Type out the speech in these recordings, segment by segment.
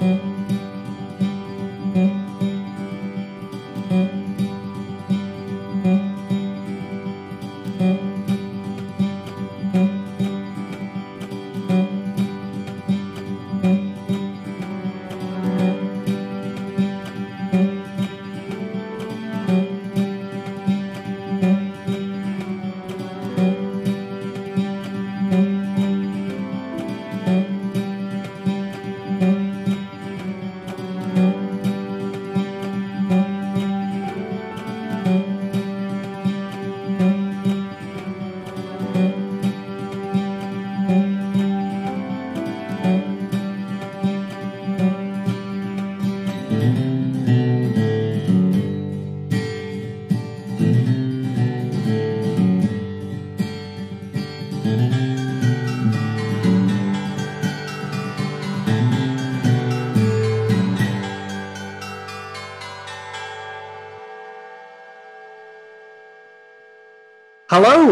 Hello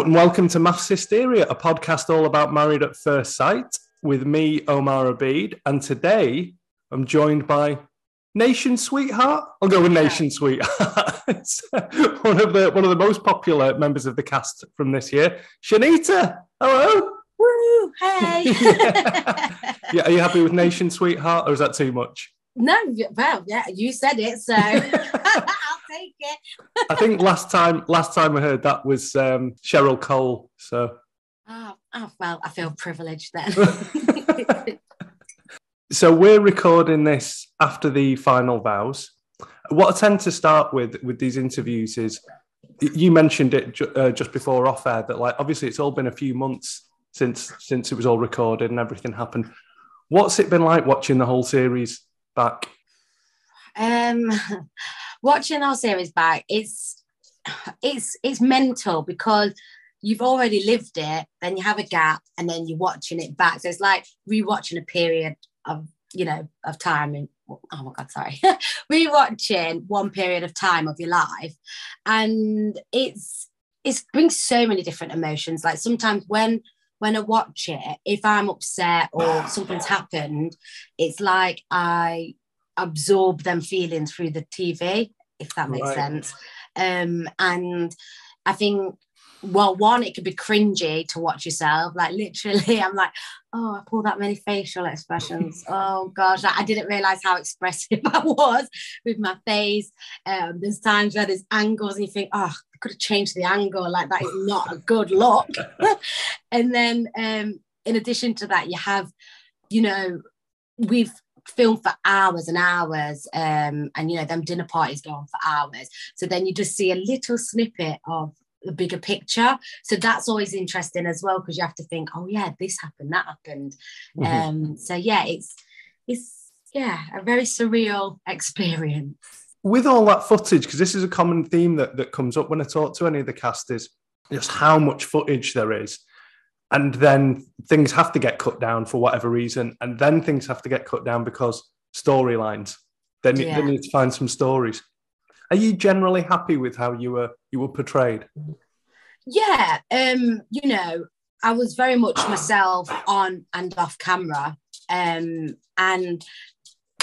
and welcome to MAFS Hysteria, a podcast all about married at first sight with me, Omar Abid. And today I'm joined by Nation Sweetheart. I'll go with Nation Sweetheart. one of the one of the most popular members of the cast from this year, Shanigan. Hello. Woo! Hey. yeah, are you happy with Nation Sweetheart, or is that too much? No, well, yeah, you said it, so I'll take it. I think last time last time I heard that was um, Cheryl Cole. So. Oh, oh, well, I feel privileged then. so we're recording this after the final vows. What I tend to start with with these interviews is you mentioned it ju- uh, just before off air that like obviously it's all been a few months since since it was all recorded and everything happened. What's it been like watching the whole series back? Um, watching our series back, it's it's it's mental because you've already lived it, then you have a gap, and then you're watching it back. So it's like rewatching a period of you know of time. And, oh my god, sorry, rewatching one period of time of your life, and it's it brings so many different emotions. Like sometimes when when I watch it, if I'm upset or something's happened, it's like I absorb them feelings through the TV, if that makes right. sense. Um, and I think, well, one, it could be cringy to watch yourself. Like literally, I'm like, oh, I pull that many facial expressions. oh gosh, I, I didn't realize how expressive I was with my face. Um, there's times where there's angles and you think, oh, I could have changed the angle. Like that is not a good look. and then um, in addition to that, you have, you know, we've filmed for hours and hours um, and you know them dinner parties go on for hours so then you just see a little snippet of the bigger picture so that's always interesting as well because you have to think oh yeah this happened that happened mm-hmm. um, so yeah it's it's yeah a very surreal experience with all that footage because this is a common theme that, that comes up when i talk to any of the cast is just how much footage there is and then things have to get cut down for whatever reason, and then things have to get cut down because storylines. Then yeah. you need to find some stories. Are you generally happy with how you were you were portrayed? Yeah, um, you know, I was very much myself on and off camera, um, and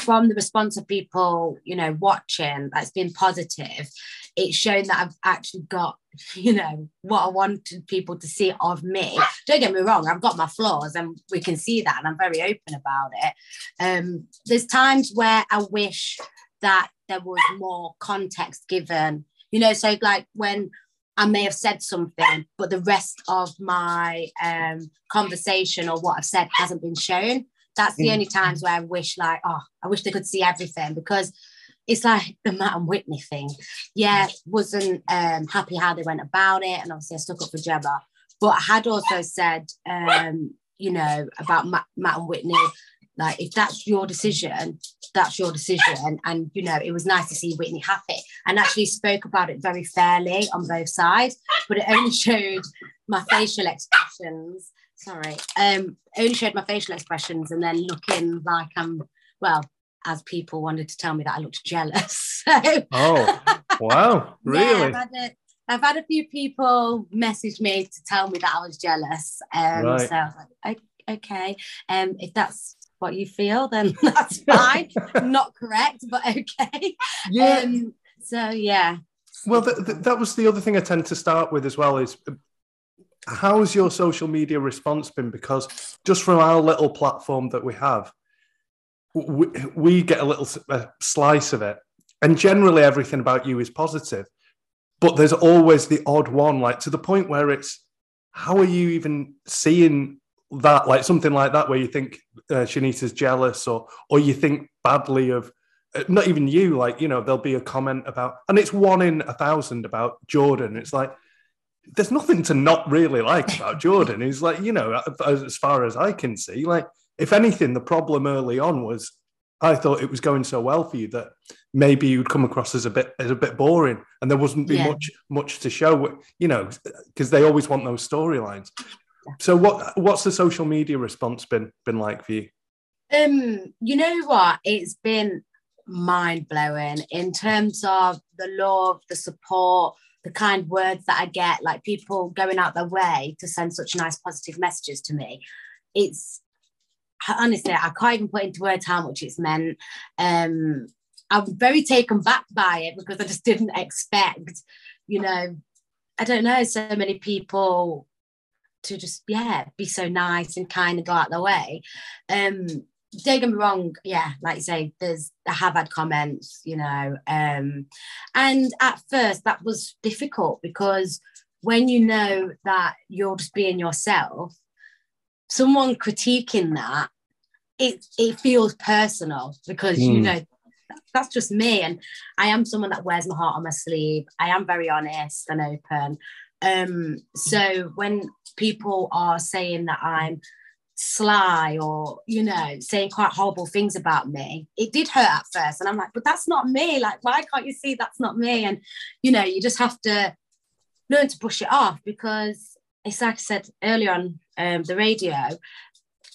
from the response of people, you know, watching, that's been positive. It's shown that I've actually got you know what I wanted people to see of me. Don't get me wrong, I've got my flaws, and we can see that, and I'm very open about it. Um, there's times where I wish that there was more context given, you know. So like when I may have said something, but the rest of my um, conversation or what I've said hasn't been shown. That's the mm. only times where I wish, like, oh, I wish they could see everything because it's like the Matt and Whitney thing. Yeah, wasn't um, happy how they went about it, and obviously I stuck up for Gemma. But I had also said, um, you know, about Matt, Matt and Whitney, like if that's your decision, that's your decision. And, and you know, it was nice to see Whitney happy, and actually spoke about it very fairly on both sides. But it only showed my facial expressions. Sorry, um, only showed my facial expressions, and then looking like I'm well as people wanted to tell me that I looked jealous. So, oh, wow, really? Yeah, I've, had a, I've had a few people message me to tell me that I was jealous. Um, right. So I was like, okay, um, if that's what you feel, then that's fine. Not correct, but okay. Yeah. Um, so yeah. Well, th- th- that was the other thing I tend to start with as well is how's your social media response been? Because just from our little platform that we have, we, we get a little a slice of it. And generally, everything about you is positive. But there's always the odd one, like to the point where it's, how are you even seeing that, like something like that, where you think uh, Shanigan's jealous or, or you think badly of, uh, not even you, like, you know, there'll be a comment about, and it's one in a thousand about Jordan. It's like, there's nothing to not really like about Jordan. He's like, you know, as far as I can see, like, if anything, the problem early on was I thought it was going so well for you that maybe you'd come across as a bit as a bit boring, and there wasn't be yeah. much much to show. You know, because they always want those storylines. So, what what's the social media response been been like for you? Um, you know what? It's been mind blowing in terms of the love, the support, the kind words that I get, like people going out their way to send such nice positive messages to me. It's honestly, I can't even put into words how much it's meant. Um, I'm very taken back by it because I just didn't expect, you know, I don't know, so many people to just, yeah, be so nice and kind and go out their way. Um, don't get me wrong, yeah, like you say, there's I have had comments, you know, um, and at first that was difficult because when you know that you're just being yourself, someone critiquing that, it it feels personal because mm. you hmm. know that's just me and i am someone that wears my heart on my sleeve i am very honest and open um so when people are saying that i'm sly or you know saying quite horrible things about me it did hurt at first. And i'm like but that's not me. Like why can't you see that's not me? And you know you just have to learn to push it off because it's like i said earlier on um, the radio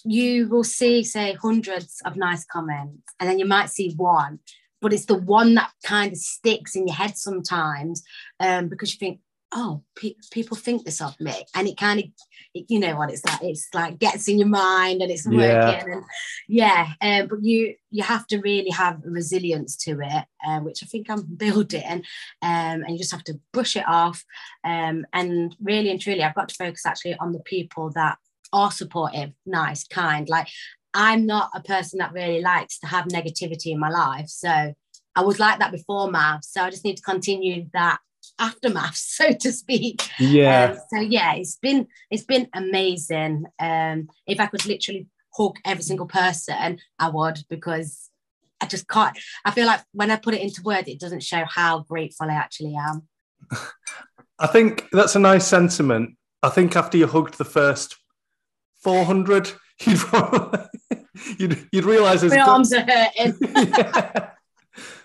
you will see, say, hundreds of nice comments, and then you might see one, but it's the one that kind of sticks in your head sometimes um, because you think, oh, pe- people think this of me, and it kind of, you know what it's like. It's like gets in your mind and it's working, yeah. and yeah. Um, but you you have to really have resilience to it, uh, which I think I'm building, um, and you just have to brush it off. Um, and really and truly, I've got to focus actually on the people that are supportive, nice, kind. Like I'm not a person that really likes to have negativity in my life. So I was like that before MAFS. So I just need to continue that after MAFS, so to speak. Yeah. Um, so yeah, it's been it's been amazing. Um, if I could literally hug every single person, I would because I just can't. I feel like when I put it into words, it doesn't show how grateful I actually am. I think that's a nice sentiment. I think after you hugged the first 400, you'd, you'd, you'd realize My good, arms are hurting. yeah,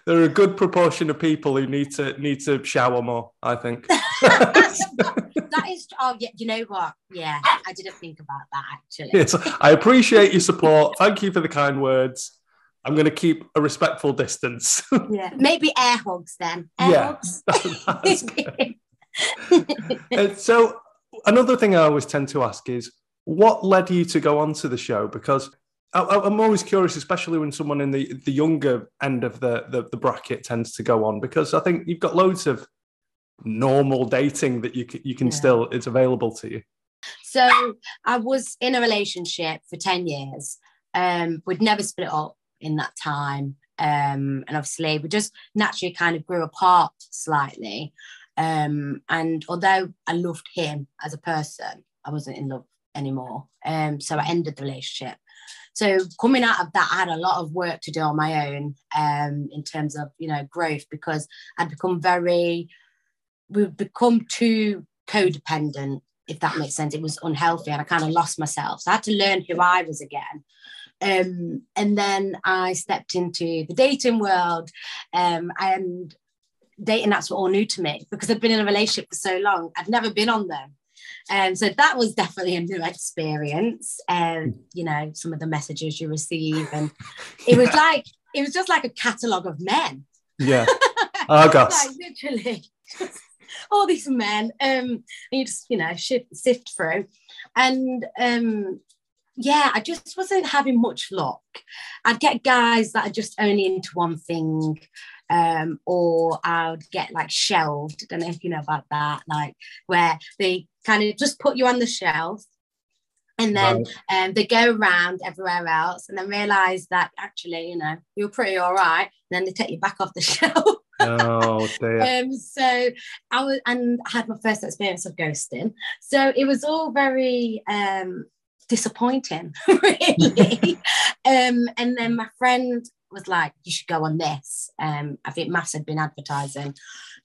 there are a good proportion of people who need to need to shower more. I think that is. Oh yeah, you know what? Yeah, I didn't think about that actually. Yes, I appreciate your support. Thank you for the kind words. I'm going to keep a respectful distance. yeah, maybe air hugs then. Air yeah. Hugs. uh, so another thing I always tend to ask is what led you to go onto the show? Because I, am always curious, especially when someone in the, the younger end of the, the, the bracket tends to go on, because I think you've got loads of normal dating that you can, you can yeah. still it's available to you. So I was in a relationship for ten years. Um, we'd never split up in that time, um, and obviously we just naturally kind of grew apart slightly. Um, and although I loved him as a person, I wasn't in love anymore. Um, so I ended the relationship. So coming out of that, I had a lot of work to do on my own um, in terms of you know growth because I'd become very, we've become too codependent, if that makes sense. It was unhealthy, and I kind of lost myself. So I had to learn who I was again. Um, and then I stepped into the dating world, um, and dating apps were all new to me because I'd been in a relationship for so long. I'd never been on them. Um, so that was definitely a new experience. Um, you know, some of the messages you receive, and it was like it was just like a catalogue of men. Yeah, Argos. like literally, all these men. Um, and you just you know shift, sift through, and um, yeah, I just wasn't having much luck. I'd get guys that are just only into one thing, um, or I would get like shelved. I don't know if you know about that, like where they kind of just put you on the shelf and then right. um, they go around everywhere else and then realize that actually, you know, you're pretty all right. And then they take you back off the shelf. oh dear. Um, so I was, and I had my first experience of ghosting. So it was all very um, disappointing, really. um, and then my friend was like, "You should go on this." Um, I think MAFS had been advertising.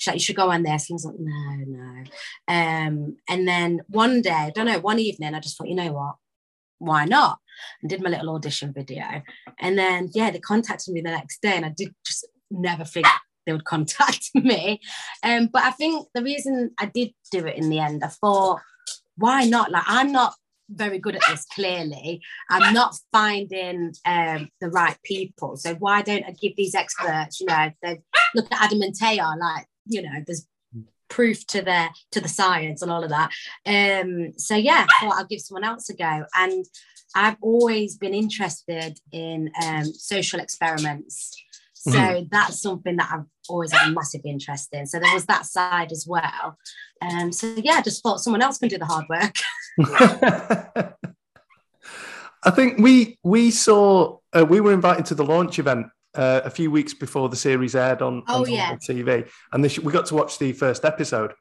Like, "You should go on this." And I was like, "No, no." Um, and then one day, I don't know, one evening, I just thought, you know what? Why not? And did my little audition video. And then, yeah, they contacted me the next day, and I did just never think they would contact me. Um, but I think the reason I did do it in the end, I thought, why not? Like, I'm not very good at this clearly. I'm not finding um, the right people. So why don't i give these experts you know they look at adam and Tayah like you know there's proof to the to the science and all of that. Um so yeah well, i'll give someone else a go. And i've always been interested in um, social experiments. So mm-hmm. that's something that I've always had a massive interest in. So there was that side as well. Um, so yeah, I just thought someone else can do the hard work. I think we we saw uh, we were invited to the launch event uh, a few weeks before the series aired on, oh, on yeah. TV, and this, we got to watch the first episode.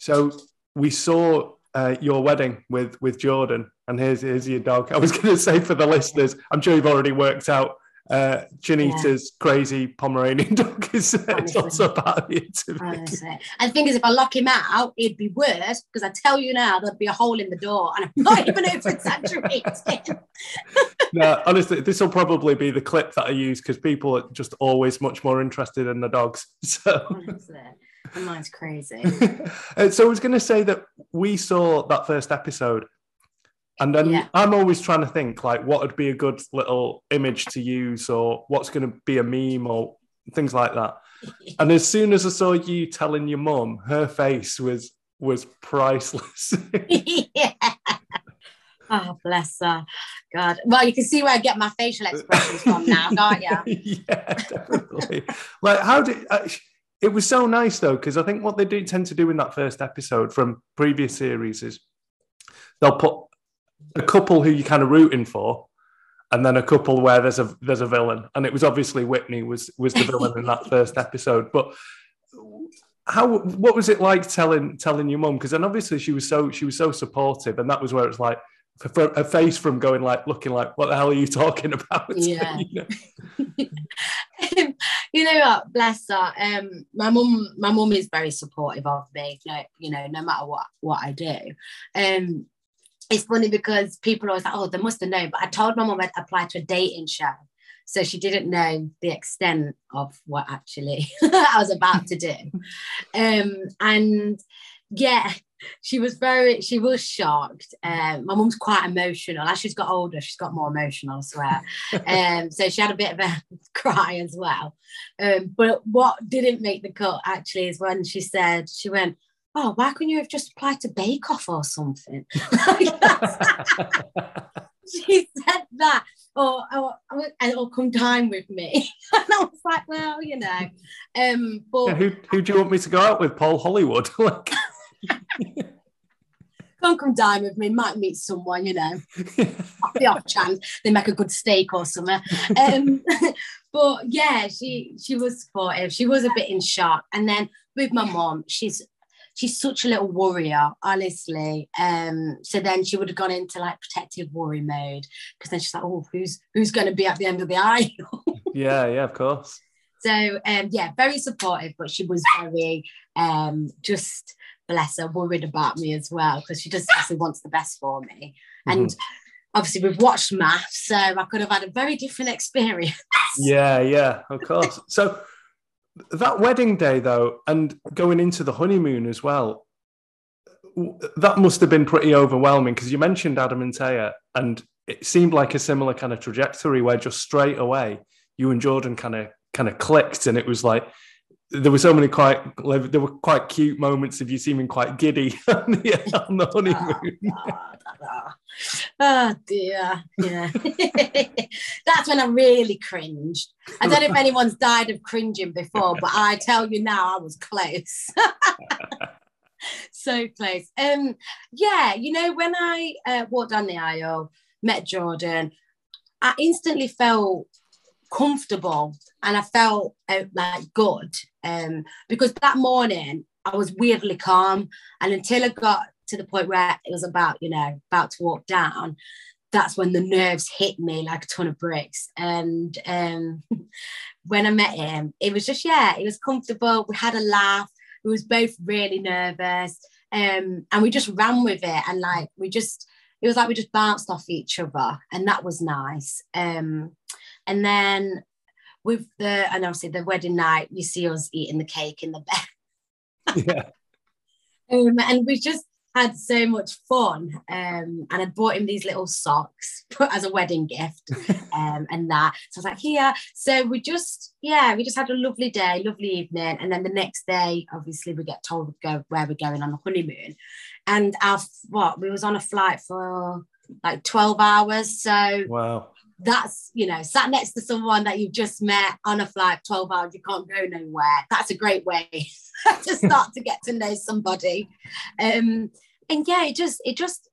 So we saw uh, your wedding with with Jordan, and here's here's your dog. I was going to say for the listeners, I'm sure you've already worked out uh, Shanigan's yeah. crazy Pomeranian dog is, is also part of the interview. Honestly. And the thing is, if I lock him out, it'd be worse because I tell you now, there'd be a hole in the door, and I'm not even exaggerating. no, honestly, this will probably be the clip that I use because people are just always much more interested in the dogs. So. Honestly. Mine's crazy. Uh, so I was going to say that we saw that first episode and then yeah. I'm always trying to think like what would be a good little image to use or what's going to be a meme or things like that. and as soon as I saw you telling your mum, her face was was priceless. yeah. Oh, bless her. God. Well, you can see where I get my facial expressions from now, can't you? yeah, definitely. like, how did uh, it was so nice though, because I think what they do tend to do in that first episode from previous series is they'll put a couple who you're kind of rooting for, and then a couple where there's a there's a villain, and it was obviously Whitney was was the villain in that first episode. But how what was it like telling telling your mum? Because then obviously she was so she was so supportive, and that was where it's like a face from going like looking like what the hell are you talking about yeah you, know? you know what bless her um my mum my mum is very supportive of me know, you know no matter what what i do um it's funny because people always like, oh, they must have known. But I told my mom I'd applied to a dating show. So she didn't know the extent of what actually I was about to do. Um, and yeah, she was very, she was shocked. Um, my mum's quite emotional. As she's got older, she's got more emotional, I swear. um, so she had a bit of a cry as well. Um, but what didn't make the cut actually is when she said, she went, oh, why couldn't you have just applied to Bake Off or something? she said that, or, or, or come dine with me. and I was like, well, you know. Um, but yeah, who, who do you want me to go out with? Paul Hollywood? like... Come come dine with me, might meet someone, you know. off the off chance they make a good steak or something. Um, but yeah, she she was supportive. She was a bit in shock. And then with my mom, she's she's such a little warrior, honestly. Um, so then she would have gone into like protective worry mode because then she's like, oh, who's who's going to be at the end of the aisle? yeah, yeah, of course. So um, yeah, very supportive, but she was very um, just bless her, worried about me as well because she just actually wants the best for me. Mm-hmm. And obviously we've watched MAFS, so I could have had a very different experience. Yeah, yeah, of course. So that wedding day though and going into the honeymoon as well that must have been pretty overwhelming because you mentioned adam and Tayah and it seemed like a similar kind of trajectory where just straight away you and jordan kind of kind of clicked and it was like there were so many quite there were quite cute moments of you seeming quite giddy on the, on the honeymoon. Oh, oh dear, yeah. That's when I really cringed. I don't know if anyone's died of cringing before, but I tell you now, I was close. so close. Um, yeah, you know, when I uh, walked down the aisle, met Jordan, I instantly felt comfortable and I felt uh, like good um, because that morning I was weirdly calm. And until I got to the point where it was about, you know, about to walk down, that's when the nerves hit me like a ton of bricks. And um, when I met him, it was just, yeah, it was comfortable. We had a laugh. We was both really nervous. Um, and we just ran with it. And like, we just, it was like we just bounced off each other. And that was nice. Um, and then with the and obviously the wedding night, you see us eating the cake in the bed. yeah. Um, and we just had so much fun. Um, and I bought him these little socks as a wedding gift, um, and that. So I was like, here. So we just, yeah, we just had a lovely day, lovely evening, and then the next day, obviously, we get told go where we're going on the honeymoon, and our what we was on a flight for like twelve hours. So wow that's you know sat next to someone that you've just met on a flight 12 hours you can't go nowhere. That's a great way to start to get to know somebody. Um and yeah it just it just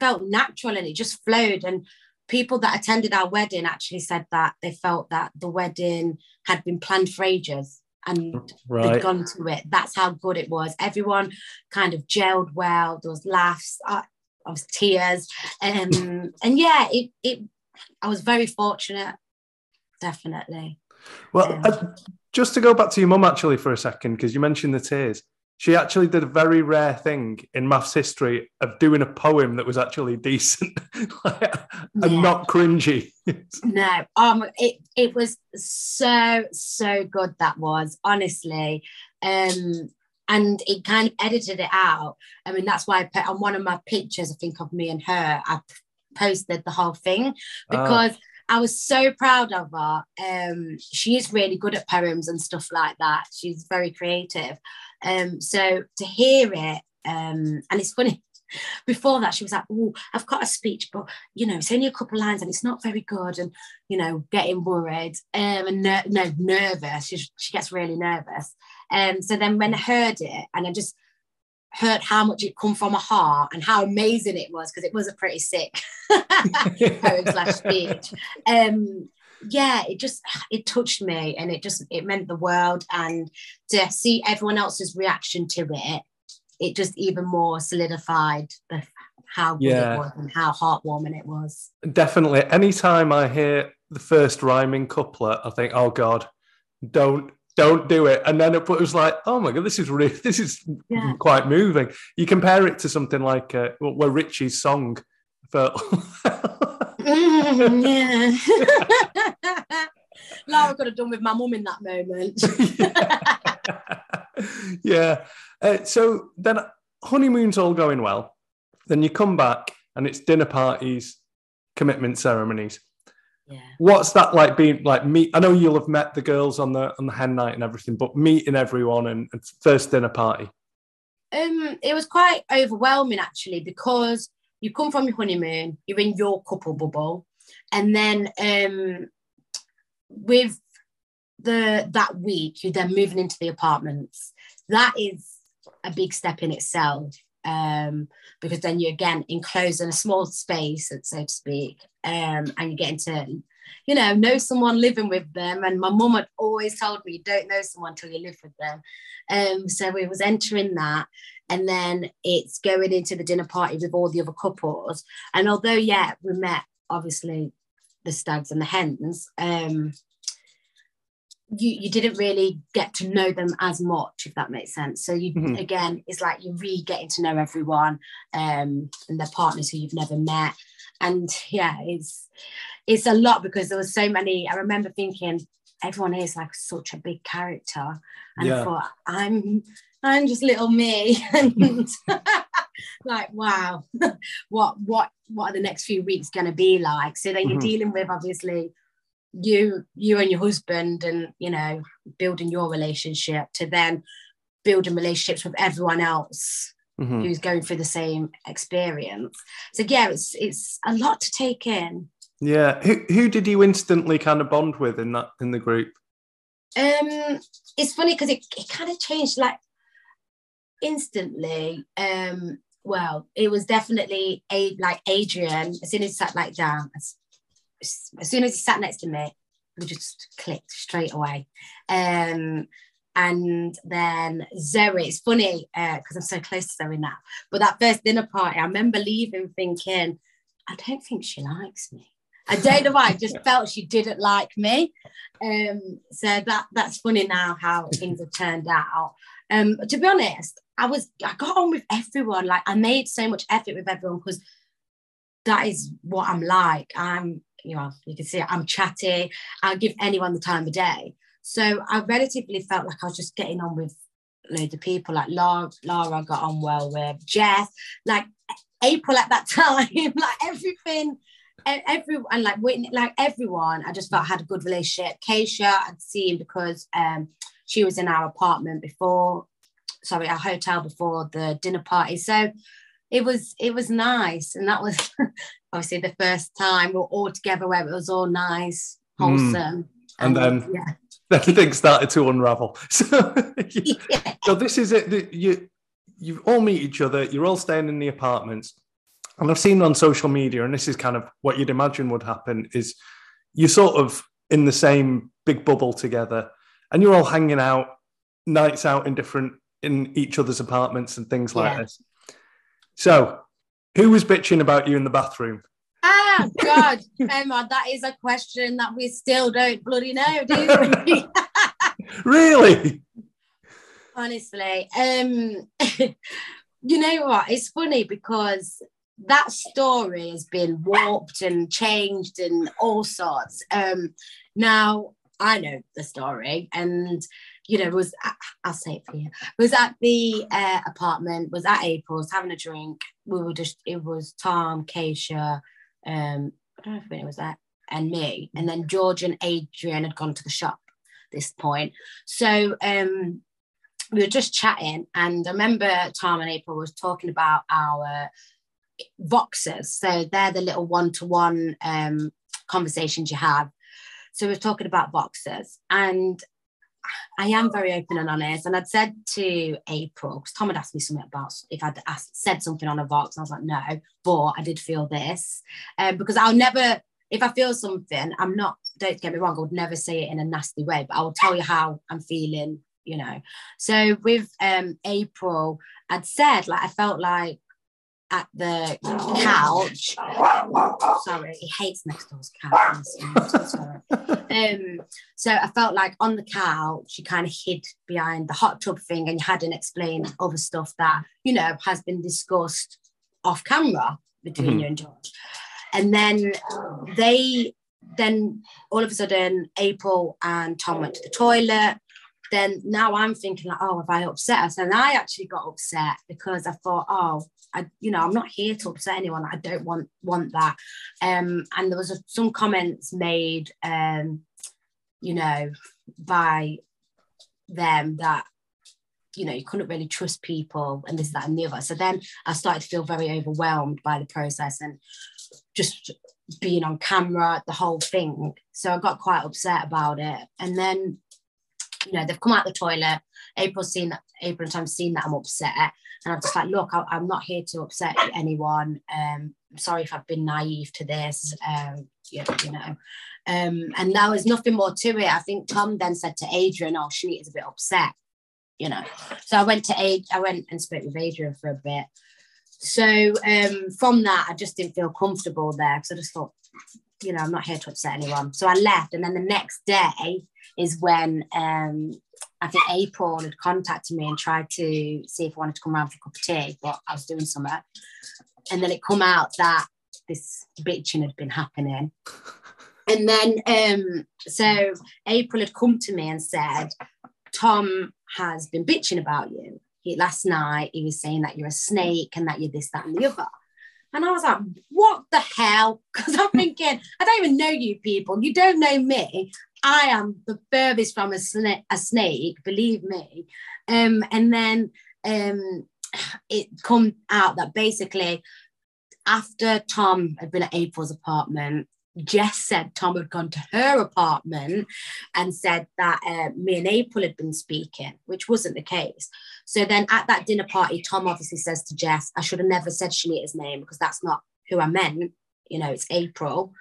felt natural and it just flowed. And people that attended our wedding actually said that they felt that the wedding had been planned for ages and right. they'd gone to it. That's how good it was. Everyone kind of gelled well there was laughs uh, I was tears. Um, and yeah it, it I was very fortunate, definitely. Well, um, uh, just to go back to your mum actually for a second, because you mentioned the tears. She actually did a very rare thing in MAFS history of doing a poem that was actually decent and yeah. not cringy. no, um, it it was so so good. That was honestly, um, and it kind of edited it out. I mean, that's why I put on one of my pictures. I think of me and her. I posted the whole thing ah. because I was so proud of her. Um, she is really good at poems and stuff like that. She's very creative. Um, so to hear it, um, and it's funny. Before that, she was like, "Oh, I've got a speech, but you know, it's only a couple lines and it's not very good." And you know, getting worried um, and ner- no nervous. She, she gets really nervous. Um, so then when I heard it, and I just heard how much it come from a heart and how amazing it was because it was a pretty sick poem slash speech. Um, yeah, it just it touched me and it just it meant the world and to see everyone else's reaction to it, it just even more solidified the how good yeah. it was and how heartwarming it was. Definitely. Anytime I hear the first rhyming couplet, I think, oh God, don't don't do it. And then it was like, oh my god, this is really, this is yeah. quite moving. You compare it to something like uh, where Richie's song felt. mm, yeah. Lara could have done with my mum in that moment. yeah. yeah. Uh, so then honeymoon's all going well. Then you come back and it's dinner parties, commitment ceremonies. Yeah. What's that like being like meet? I know you'll have met the girls on the on the hen night and everything, but meeting everyone and, and first dinner party. Um, it was quite overwhelming actually because you come from your honeymoon, you're in your couple bubble, and then um, with the that week you're then moving into the apartments. That is a big step in itself um, because then you're again enclosed in a small space, so to speak, um, and you're getting to, you know, know someone living with them. And my mum had always told me, you don't know someone till you live with them. Um, so we was entering that, and then it's going into the dinner party with all the other couples. And although, yeah, we met obviously the stags and the hens. Um, you you didn't really get to know them as much if that makes sense so you mm-hmm. again it's like you're re getting to know everyone um and their partners who you've never met and yeah it's it's a lot because there was so many. I remember thinking everyone is like such a big character. And yeah. i thought i'm i'm just little me. And like wow what what what are the next few weeks going to be like? So then you're mm-hmm. dealing with obviously you you and your husband and you know building your relationship to then building relationships with everyone else mm-hmm. who's going through the same experience. So yeah it's it's a lot to take in. Yeah. Who, who did you instantly kind of bond with in that in the group? Um it's funny because it, it kind of changed like instantly. Um well it was definitely a like adrian as soon as he sat like down as, as soon as he sat next to me we just clicked straight away. Um and then Zoe, it's funny because uh, I'm so close to Zoe now. But that first dinner party, I remember leaving thinking, I don't think she likes me. I don't know why. I just felt she didn't like me. Um, so that that's funny now how things have turned out. Um, to be honest, I was I got on with everyone. Like I made so much effort with everyone because that is what I'm like. I'm, you know, you can see I'm chatty. I'll give anyone the time of day. So I relatively felt like I was just getting on with loads of people. Like Lara, Laura got on well with Jess, like April at that time, like everything everyone like Whitney, like everyone, I just felt I had a good relationship. Keisha I'd seen because um, she was in our apartment before, sorry, our hotel before the dinner party. So it was it was nice, and that was obviously the first time we were all together where it was all nice, hmm. wholesome. Mm. And, and, then yeah. then things started to unravel. So, yeah. so this is it. You you all meet each other. You're all staying in the apartments and I've seen on social media, and this is kind of what you'd imagine would happen, is you're sort of in the same big bubble together, and you're all hanging out, nights out in different in each other's apartments and things like yeah. this. So, who was bitching about you in the bathroom? Ah, God, Emma, that is a question that we still don't bloody know, do we? really? Honestly, um, you know what? It's funny because that story has been warped and changed and all sorts. Um, now I know the story, and you know, was I'll say it for you. Was at the uh, apartment, was at April's having a drink. We were just it was Tom, Keisha, um, I don't know if it was that, and me, and then George and Adrian had gone to the shop. This point, so um, we were just chatting, and I remember Tom and April was talking about our Voxers. So they're the little one-to-one um, conversations you have. So we're talking about Voxers, and I am very open and honest. And I'd said to April, because Tom had asked me something about if I'd asked, said something on a Vox, and I was like, no, but I did feel this. Um, because I'll never, if I feel something, I'm not, don't get me wrong, I would never say it in a nasty way, but I will tell you how I'm feeling, you know. So with um April, I'd said, like, I felt like at the couch. Sorry, he hates next door's. So, um, so I felt like on the couch, you kind of hid behind the hot tub thing and you hadn't explained other stuff that, you know, has been discussed off camera between mm-hmm. you and George. And then they, then all of a sudden, April and Tom went to the toilet then now I'm thinking like, oh, have I upset us? And I actually got upset because I thought, oh, I, you know, I'm not here to upset anyone. I don't want want that. Um, and there was a, some comments made, um, you know, by them that you know you couldn't really trust people and this that and the other. So then i started to feel very overwhelmed by the process and just being on camera the whole thing. So i got quite upset about it. And then you know they've come out the toilet. April's seen that april and tom's seen that i'm upset and I'm just like, look, I, am not here to upset anyone. Um, I'm sorry if I've been naive to this. Um, you, you know, um, and there was nothing more to it. I think Tom then said to Adrian, "Oh, she is a bit upset," you know. So I went to Ad- I went and spoke with Adrian for a bit. So um, from that, I just didn't feel comfortable there because I just thought, you know, I'm not here to upset anyone. So I left, and then the next day is when um, I think April had contacted me and tried to see if I wanted to come around for a cup of tea, but I was doing something. And then it come out that this bitching had been happening. And then, um, so April had come to me and said, Tom has been bitching about you. He, last night, he was saying that you're a snake and that you're this, that, and the other. And I was like, what the hell? Because I'm thinking, I don't even know you people. You don't know me. I am the furthest from a, sna- a snake, believe me. Um, and then um, it come out that basically after Tom had been at April's apartment, Jess said Tom had gone to her apartment and said that uh, me and April had been speaking, which wasn't the case. So then at that dinner party, Tom obviously says to Jess, I should have never said Shanigan's name because that's not who I meant. You know, it's April.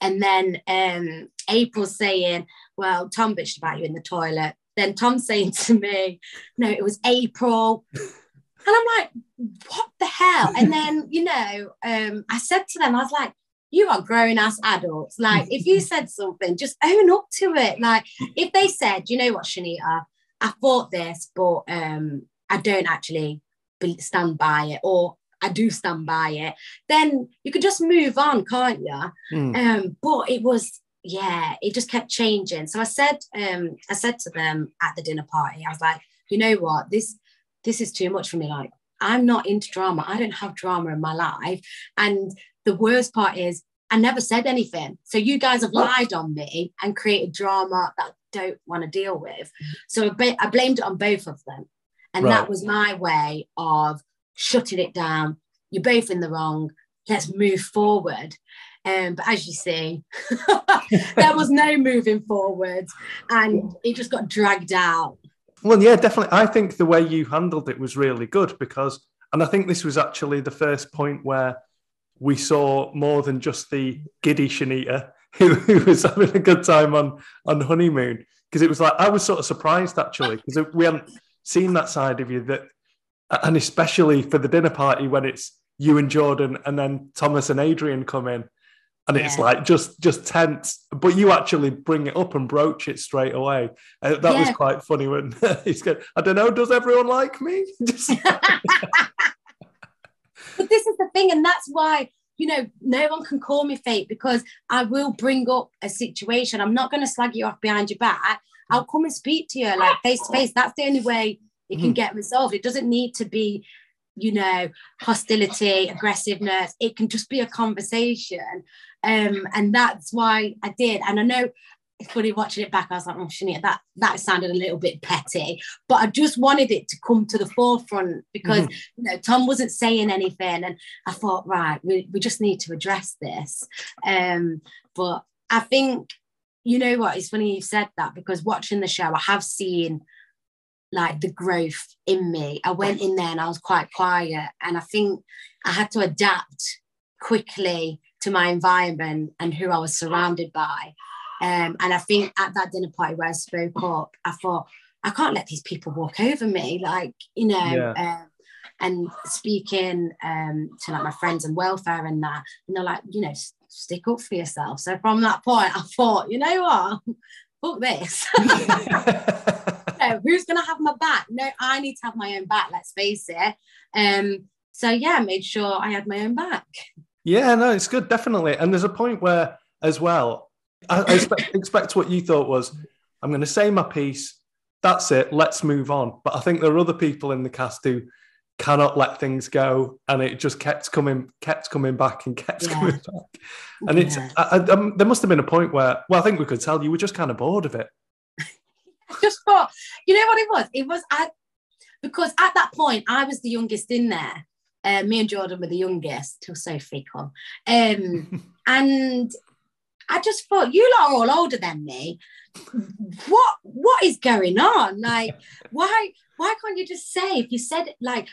And then um, April saying, Well, Tom bitched about you in the toilet. Then Tom saying to me, No, it was April. And I'm like, what the hell? And then, you know, um, I said to them, I was like, you are grown ass adults. Like, if you said something, just own up to it. Like, if they said, you know what, Shanigan, I thought this, but um, I don't actually stand by it, or I do stand by it, then you could just move on, can't you? Mm. Um, but it was, yeah, it just kept changing. So I said, um, I said to them at the dinner party, I was like, you know what, this this is too much for me. Like, I'm not into drama. I don't have drama in my life. And the worst part is, I never said anything. So you guys have lied on me and created drama that I don't want to deal with. So I blamed it on both of them. And right. that was my way of shutting it down. You're both in the wrong. Let's move forward. Um, but as you see, there was no moving forward and it just got dragged out. Well, yeah, definitely. I think the way you handled it was really good because, and I think this was actually the first point where we saw more than just the giddy Shanigan who, was having a good time on on honeymoon. Because it was like I was sort of surprised actually because we hadn't seen that side of you that, and especially for the dinner party when it's you and Jordan and then Thomas and Adrian come in and yeah. it's like just just tense but you actually bring it up and broach it straight away uh, that yeah. was quite funny when he's going i don't know does everyone like me but this is the thing and that's why you know no one can call me fake because i will bring up a situation i'm not going to slag you off behind your back i'll come and speak to you like face to face that's the only way it can mm-hmm. get resolved it doesn't need to be you know hostility aggressiveness it can just be a conversation um, and that's why I did. And I know it's funny watching it back. I was like, oh, Shanigan, that that sounded a little bit petty, but I just wanted it to come to the forefront because mm-hmm. you know Tom wasn't saying anything, and I thought, right, we, we just need to address this. Um, but I think you know what? It's funny you said that because watching the show, I have seen like the growth in me. I went in there and I was quite quiet, and I think I had to adapt quickly to my environment and who I was surrounded by. Um, and I think at that dinner party where I spoke up, I thought, I can't let these people walk over me. Like, you know, yeah. um, and speaking um, to like my friends and welfare and that, you know, like, you know, stick up for yourself. So from that point, I thought, you know what? Fuck this. no, who's gonna have my back? No, I need to have my own back, let's face it. Um, so yeah, made sure I had my own back. Yeah, no, it's good, definitely. And there's a point where, as well, I, I expect, expect what you thought was, I'm going to say my piece. That's it. Let's move on. But I think there are other people in the cast who cannot let things go, and it just kept coming, kept coming back, and kept yeah. coming back. And yeah. it's I, I, um, there must have been a point where, well, I think we could tell you were just kind of bored of it. just thought, you know what it was? It was I because at that point I was the youngest in there, uh, me and Jordan were the youngest, till Sophie fickle. Um, and I just thought, you lot are all older than me. What what is going on? Like, why why can't you just say if you said like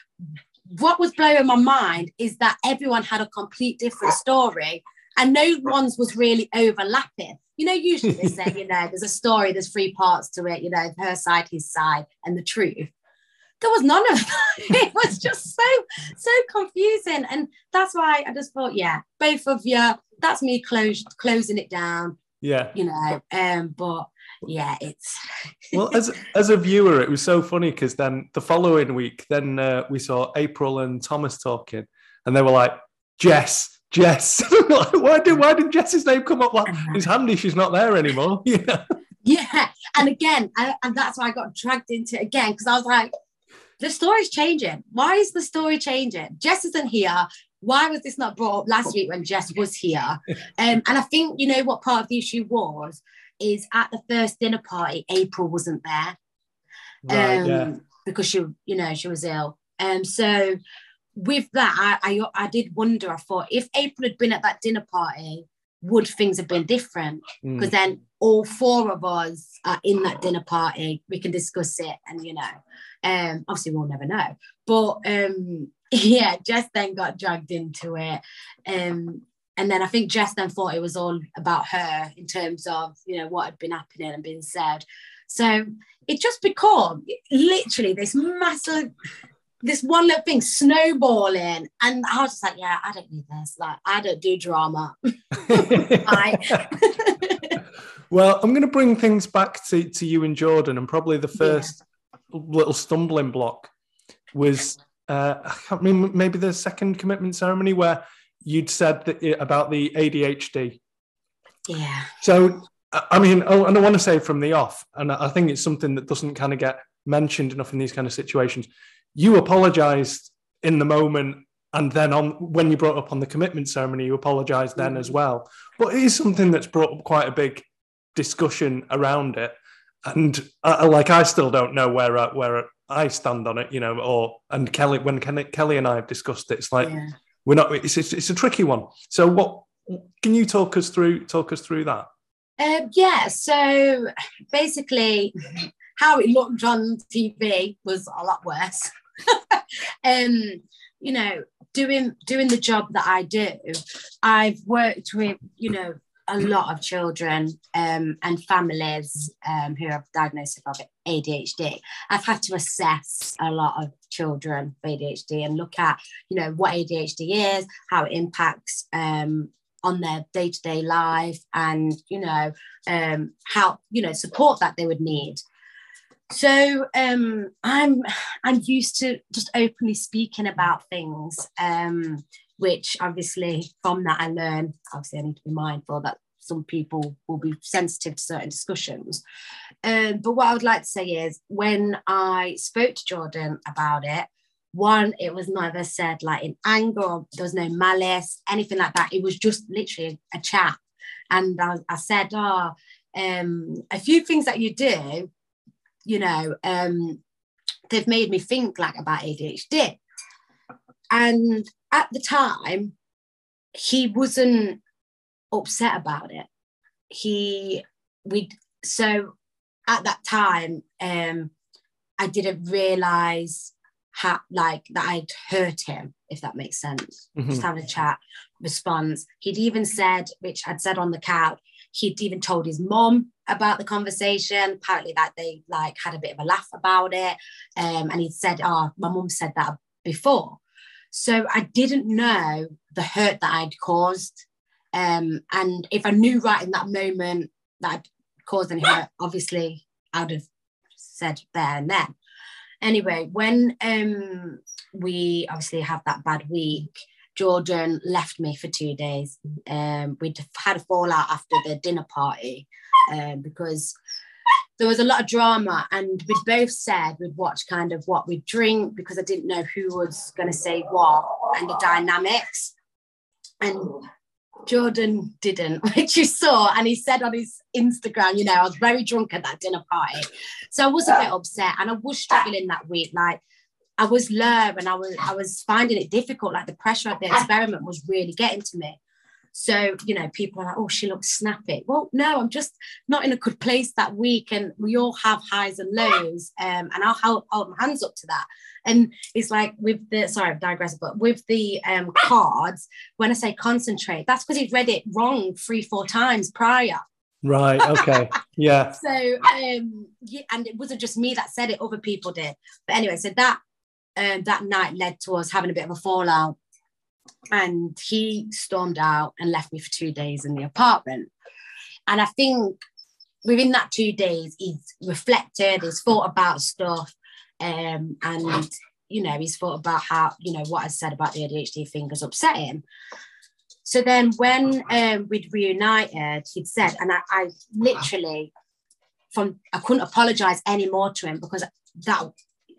what was blowing my mind is that everyone had a complete different story and no one's was really overlapping. You know, usually they say, you know, there's a story, there's three parts to it, you know, her side, his side, and the truth there was none of that. it was just so so confusing, and that's why I just thought, yeah, both of you. That's me closed closing it down. Yeah, you know, um, but yeah, it's well as as a viewer, it was so funny because then the following week, then uh, we saw April and Thomas talking, and they were like, Jess. Jess, why did why did Jess's name come up? Like it's handy she's not there anymore. Yeah, yeah, and again, I, and that's why I got dragged into it again because I was like, the story's changing. Why is the story changing? Jess isn't here. why was this not brought up last week when Jess was here? Um, and I think you know what part of the issue was is at the first dinner party, April wasn't there. Right, um, yeah. because she, you know, she was ill. Um, so with that, I, I, I did wonder. I thought if April had been at that dinner party, would things have been different? Mm. Because then all four of us are in that dinner party. We can discuss it, and you know, um, obviously we'll never know. But um, yeah, Jess then got dragged into it. Um, and then I think Jess then thought it was all about her in terms of you know what had been happening and being said. So it just became literally this massive, this one little thing snowballing, and I was just like, yeah, I don't need this. Like I don't do drama. Well, I'm going to bring things back to, to you and Jordan, and probably the first little stumbling block was uh, I can't remember maybe the second commitment ceremony where you'd said that about the ADHD. yeah. So, I I mean, oh, and I want to say from the off, and I think it's something that doesn't kind of get mentioned enough in these kind of situations. You apologized in the moment, and then on when you brought up on the commitment ceremony, you apologized then as well. But it is something that's brought up quite a big discussion around it, and uh, like I still don't know where I, where I stand on it, you know. Or and Kelly, when Kelly and I have discussed it, it's like yeah. we're not. It's, it's it's a tricky one. So, what can you talk us through? Talk us through that. Um, yeah, so basically, how it looked on TV was a lot worse. Um, you know, doing doing the job that I do, I've worked with you know a lot of children um, and families um, who have diagnosed with ADHD. I've had to assess a lot of children with ADHD and look at you know what ADHD is, how it impacts um, on their day-to-day life and you know um, how you know support that they would need so um, i'm i'm used to just openly speaking about things um, which obviously from that i learn obviously i need to be mindful that some people will be sensitive to certain discussions um, but what i would like to say is when i spoke to jordan about it one, it was never said like in anger, there was no malice, anything like that. It was just literally a chat. And I, I said, oh, a few things that you do, you know, um, they've made me think like about ADHD. And at the time, he wasn't upset about it. He, we, so at that time, um, I didn't realize how like that I'd hurt him, if that makes sense. Mhm. Just having a chat, response. He'd even said, which I'd said on the couch, he'd even told his mom about the conversation. Apparently, that they like had a bit of a laugh about it. Um, and he'd said, Oh, my mum said that before. So I didn't know the hurt that I'd caused. Um, and if I knew right in that moment that I'd caused any hurt, obviously I'd have said there and then anyway, when um, we obviously had that bad week, Jordan left me for two days. Um, we'd had a fallout after the dinner party um, because there was a lot of drama, and we'd both said we'd watch kind of what we'd drink because I didn't know who was going to say what and the dynamics. And Jordan didn't, which you saw, and he said on his Instagram, you know, I was very drunk at that dinner party. So I was a bit upset and I was struggling that week. Like I was low and I was I was finding it difficult. Like the pressure of the experiment was really getting to me. So, you know, people are like, oh, she looks snappy. Well, no, I'm just not in a good place that week. And we all have highs and lows. Um, and I'll hold, hold my hands up to that. And it's like with the, sorry, I'm digressing, but with the um, cards, when I say concentrate, that's because he'd read it wrong three, four times prior. Right. Okay. Yeah. So, um, yeah, and it wasn't just me that said it, other people did. But anyway, so that um, that night led to us having a bit of a fallout. And he stormed out and left me for two days in the apartment. And I think within that two days, he's reflected, he's thought about stuff, um, and you know, he's thought about how, you know, what I said about the ADHD thing has upset him. So then when um, we'd reunited, he'd said, and I, I literally from I couldn't apologize anymore to him because that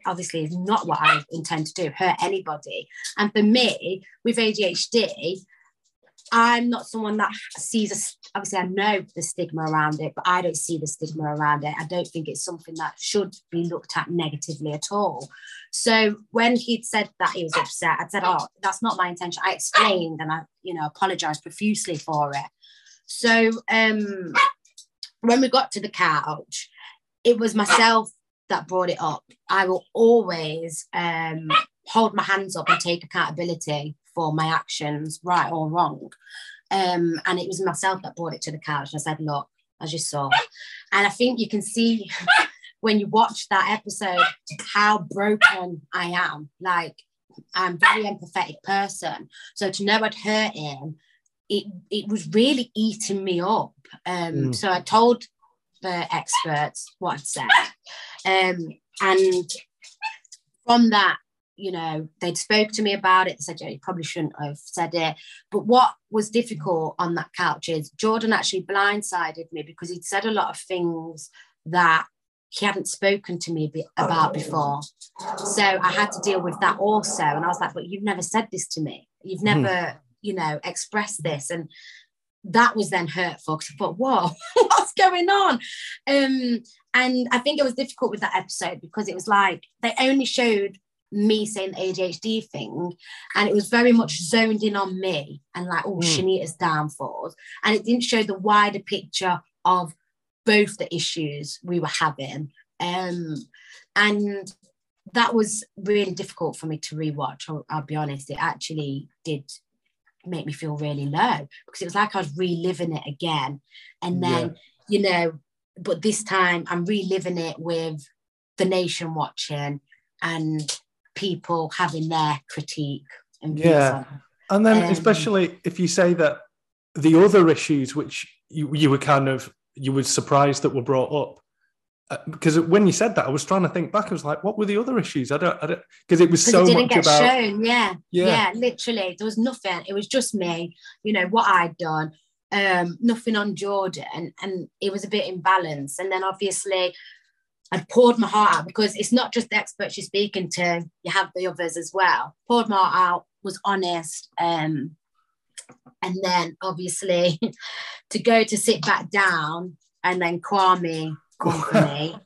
obviously is not what I intend to do, hurt anybody. And for me, with ADHD, I'm not someone that sees a, obviously I know the stigma around it, but I don't see the stigma around it. I don't think it's something that should be looked at negatively at all. So when he'd said that he was upset, I said, Oh, that's not my intention. I explained and I, you know, apologized profusely for it. So um when we got to the couch, it was myself that brought it up. I will always um hold my hands up and take accountability for my actions, right or wrong. Um, and it was myself that brought it to the couch. I said, look, as you saw. And I think you can see when you watch that episode how broken I am. Like I'm a very empathetic person. So to know I'd hurt him, it, it was really eating me up. Um, mm. So I told the experts what I'd said. Um, and from that, you know, they'd spoke to me about it. They said, yeah, you probably shouldn't have said it. But what was difficult on that couch is Jordan actually blindsided me because he'd said a lot of things that he hadn't spoken to me about before. So I had to deal with that also. And I was like, but you've never said this to me. You've hmm. never, mm. you know, expressed this. And that was then hurtful because I thought, whoa, what's going on? Um, and I think it was difficult with that episode because it was like they only showed me saying the ADHD thing, and it was very much zoned in on me and like, oh, mm. Shanigan's downfalls. And it didn't show the wider picture of both the issues we were having. Um, and that was really difficult for me to rewatch. I'll, I'll be honest, it actually did make me feel really low because it was like I was reliving it again. And then, yeah. you know, but this time I'm reliving it with the nation watching and people having their critique and yeah and then um, especially if you say that the other issues which you, you were kind of you were surprised that were brought up uh, because when you said that, I was trying to think back. I was like, "What were the other issues?" I don't, I don't, because it was so it much about. Shown. Yeah. yeah, yeah, literally, there was nothing. It was just me. You know what I'd done. Um, nothing on Jordan, and it was a bit imbalanced. And then obviously, I'd poured my heart out because it's not just the experts you're speaking to, you have the others as well. Poured my heart out, was honest. Um, and then obviously to go to sit back down and then Kwame come for me.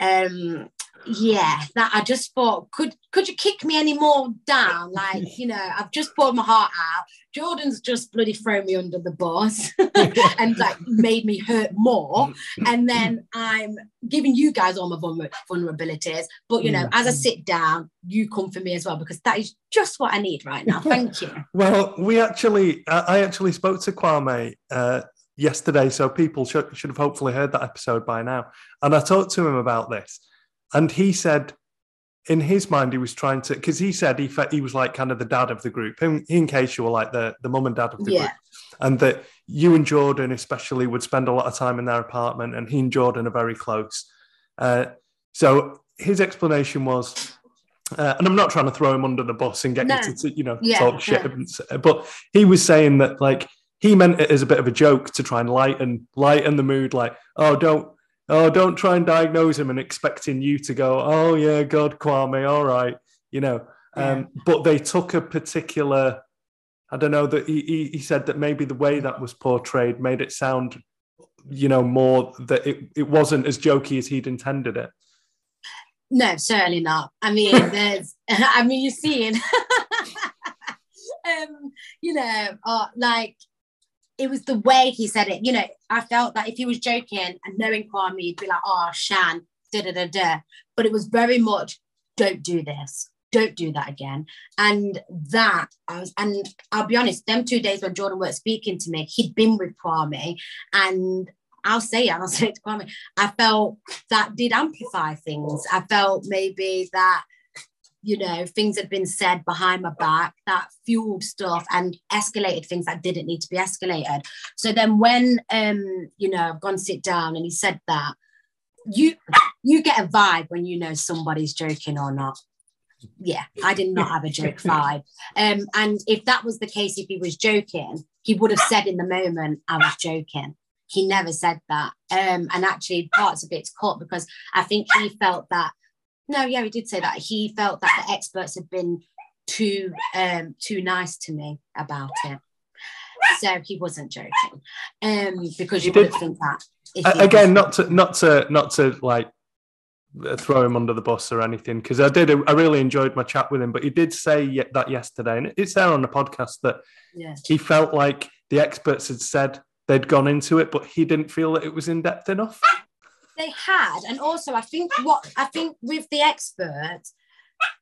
Um, yeah, that I just thought, could could you kick me any more down? Like, you know, I've just poured my heart out. Jordan's just bloody thrown me under the bus and like made me hurt more. And then I'm giving you guys all my vulnerabilities. But you know, mm. as I sit down, you come for me as well because that is just what I need right now. Thank you. well, we actually, I actually spoke to Kwame uh, yesterday, so people should, should have hopefully heard that episode by now. And I talked to him about this and he said, in his mind, he was trying to, because he said he he was like kind of the dad of the group. Him, he and Keisha were like the, the mum and dad of the yeah. group. And that you and Jordan, especially, would spend a lot of time in their apartment, and he and Jordan are very close. Uh, so his explanation was, uh, and I'm not trying to throw him under the bus and get no. you to, you know, yeah, talk shit, yeah. but he was saying that like he meant it as a bit of a joke to try and lighten lighten the mood, like, oh, don't oh, don't try and diagnose him and expecting you to go, oh yeah, God, Kwame, all right, you know. Um, But they took a particular, I don't know that he, he said that maybe the way that was portrayed made it sound, you know, more that it, it wasn't as jokey as he'd intended it. No, certainly not. I mean, there's, I mean, you're seeing, um, you know, uh, like it was the way he said it. You know, I felt that if he was joking and knowing Kwame, he'd be like, oh, Shan, da da da da. But it was very much, don't do this. Don't do that again. And that I was, and I'll be honest, them two days when Jordan weren't speaking to me, he'd been with Kwame. And I'll say it, I'll say it to Kwame. I felt that did amplify things. I felt maybe that you know, things had been said behind my back that fueled stuff and escalated things that didn't need to be escalated. So then when um, you know, I've gone sit down and he said that, you you get a vibe when you know somebody's joking or not. Yeah, I did not have a joke vibe. Um, and if that was the case, if he was joking, he would have said in the moment, I was joking. He never said that. Um, and actually parts of it's cut because I think he felt that No, yeah, he did say that. He felt that the experts had been too um too nice to me about it. So he wasn't joking. Um, because you would think that. Again, not to not to not to like throw him under the bus or anything because I did I really enjoyed my chat with him but he did say that yesterday and it's there on the podcast that yeah. he felt like the experts had said they'd gone into it but he didn't feel that it was in depth enough they had and also I think what I think with the experts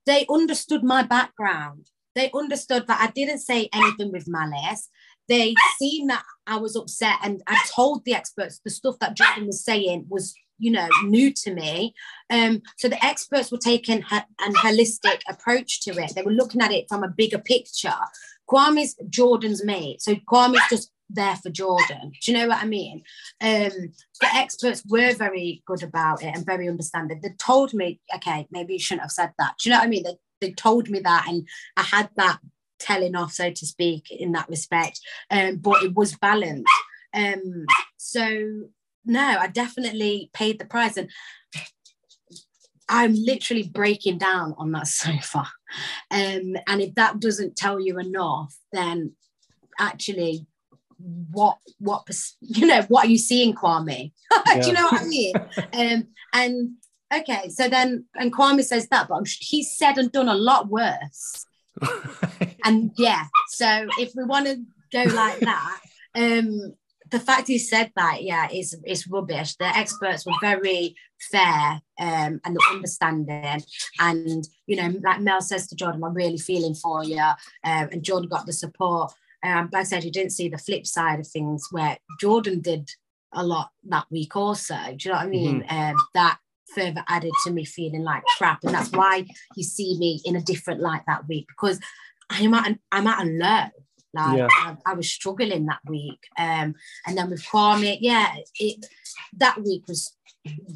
they understood my background. They understood that I didn't say anything with malice. They seen that I was upset and I told the experts the stuff that Jordan was saying was you know new to me. Um so the experts were taking an holistic approach to it. They were looking at it from a bigger picture. Kwame's jordan's mate so kwame's just there for jordan. Do you know what i mean? Um the experts were very good about it and very understanding. They told me okay maybe you shouldn't have said that. Do you know what i mean? They, they told me that and i had that telling off so to speak in that respect. Um but it was balanced. Um so no, I definitely paid the price. And I'm literally breaking down on that sofa. Um, and if that doesn't tell you enough, then actually what what you know what are you seeing kwame yeah. do you know what i mean um and okay so then and kwame says that but he's said and done a lot worse and yeah so if we want to go like that um the fact he said that, yeah, is is rubbish. The experts were very fair um, and understanding, and you know, like Mel says to Jordan, "I'm really feeling for you," um, and Jordan got the support. Um, like I said, you didn't see the flip side of things where Jordan did a lot that week also. Do you know what I mean? Mm-hmm. Um, that further added to me feeling like crap, and that's why you see me in a different light that week because I'm at an, I'm at a low. Like yeah. I, I, was struggling that week. Um, and then with Kwame, yeah, it that week was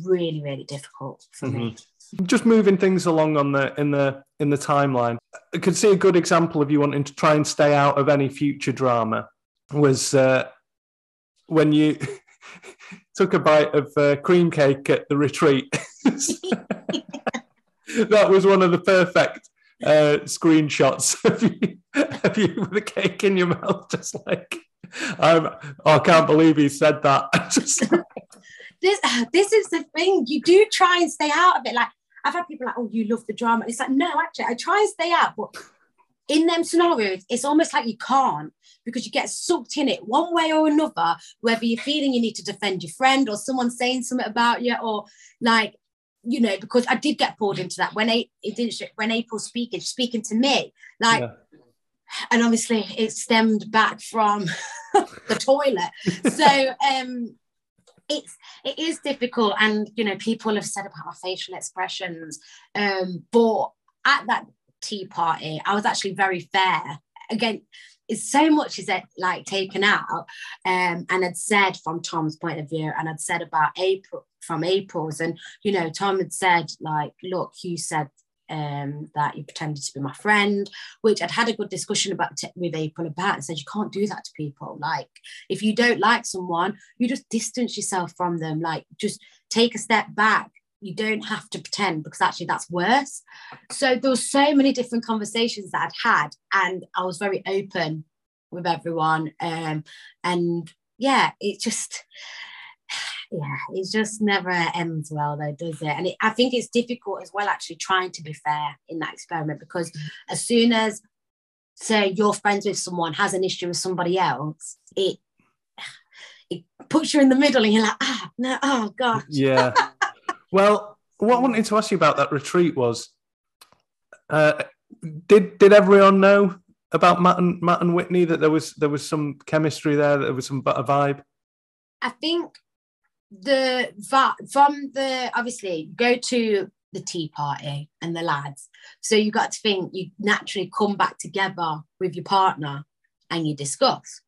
really, really difficult for mm-hmm. me. Just moving things along on the in the in the timeline. I could see a good example of you wanting to try and stay out of any future drama was uh, when you took a bite of uh, cream cake at the retreat. that was one of the perfect uh, screenshots of you, of you with a cake in your mouth, just like, um, oh, I can't believe he said that. just this, this is the thing. You do try and stay out of it. Like, I've had people like, oh, you love the drama. It's like, no, actually, I try and stay out, but in them scenarios, it's almost like you can't because you get sucked in it one way or another, whether you're feeling you need to defend your friend or someone saying something about you, or like you know, because I did get pulled into that when it didn't when April speaking, speaking to me, like, yeah. and obviously it stemmed back from the toilet. So um, it's it is difficult, and you know, people have said about my facial expressions, um, but at that tea party, I was actually very fair. Again, it's so much is it like taken out um, and had said from tom's point of view and had said about april from april's and you know tom had said like look you said um, that you pretended to be my friend, which I'd had a good discussion about t- with April about and said you can't do that to people. Like if you don't like someone, you just distance yourself from them. Like just take a step back you don't have to pretend because actually that's worse. So there was so many different conversations that I'd had, and I was very open with everyone. Um, and yeah, it just yeah, it just never ends well though, does it? And it, I think it's difficult as well, actually trying to be fair in that experiment because as soon as say you're friends with someone has an issue with somebody else, it it puts you in the middle and you're like, ah, no, oh god. Yeah. Well, what I wanted to ask you about that retreat was, uh, did did everyone know about Matt and Matt and Whitney that there was there was some chemistry there, that there was some a vibe? I think the from the obviously go to the tea party and the lads, so you got to think you naturally come back together with your partner and you discuss.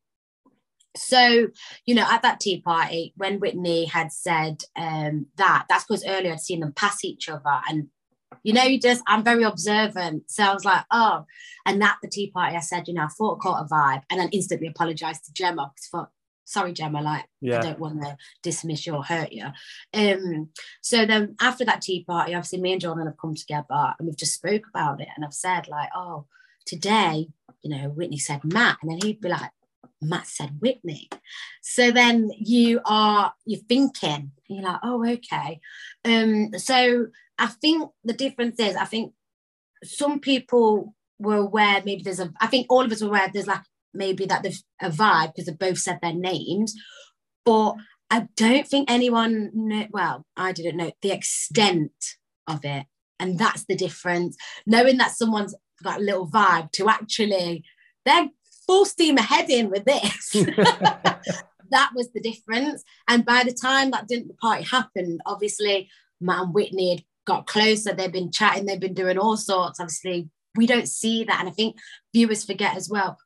So you know at that tea party when whitney had said um, that that's because earlier i'd seen them pass each other and you know you just i'm very observant. So i was like oh and at the tea party i said you know i thought I caught a vibe and then instantly apologized to gemma because sorry gemma like Yeah. i don't want to dismiss you or hurt you. Um so then after that tea party obviously me and jordan have come together and we've just spoke about it and i've said like oh today you know whitney said matt and then he'd be like matt said whitney. So then you are you're thinking and you're like oh okay. Um so i think the difference is i think some people were aware maybe there's a i think all of us were aware there's like maybe that there's a vibe because they've both said their names but i don't think anyone knew well i didn't know the extent of it. And that's the difference. Knowing that someone's got a little vibe to actually they're full steam ahead in with this. That was the difference. And by the time that dinner party happened obviously matt and whitney had got closer. They've been chatting. They've been doing all sorts. Obviously we don't see that. And i think viewers forget as well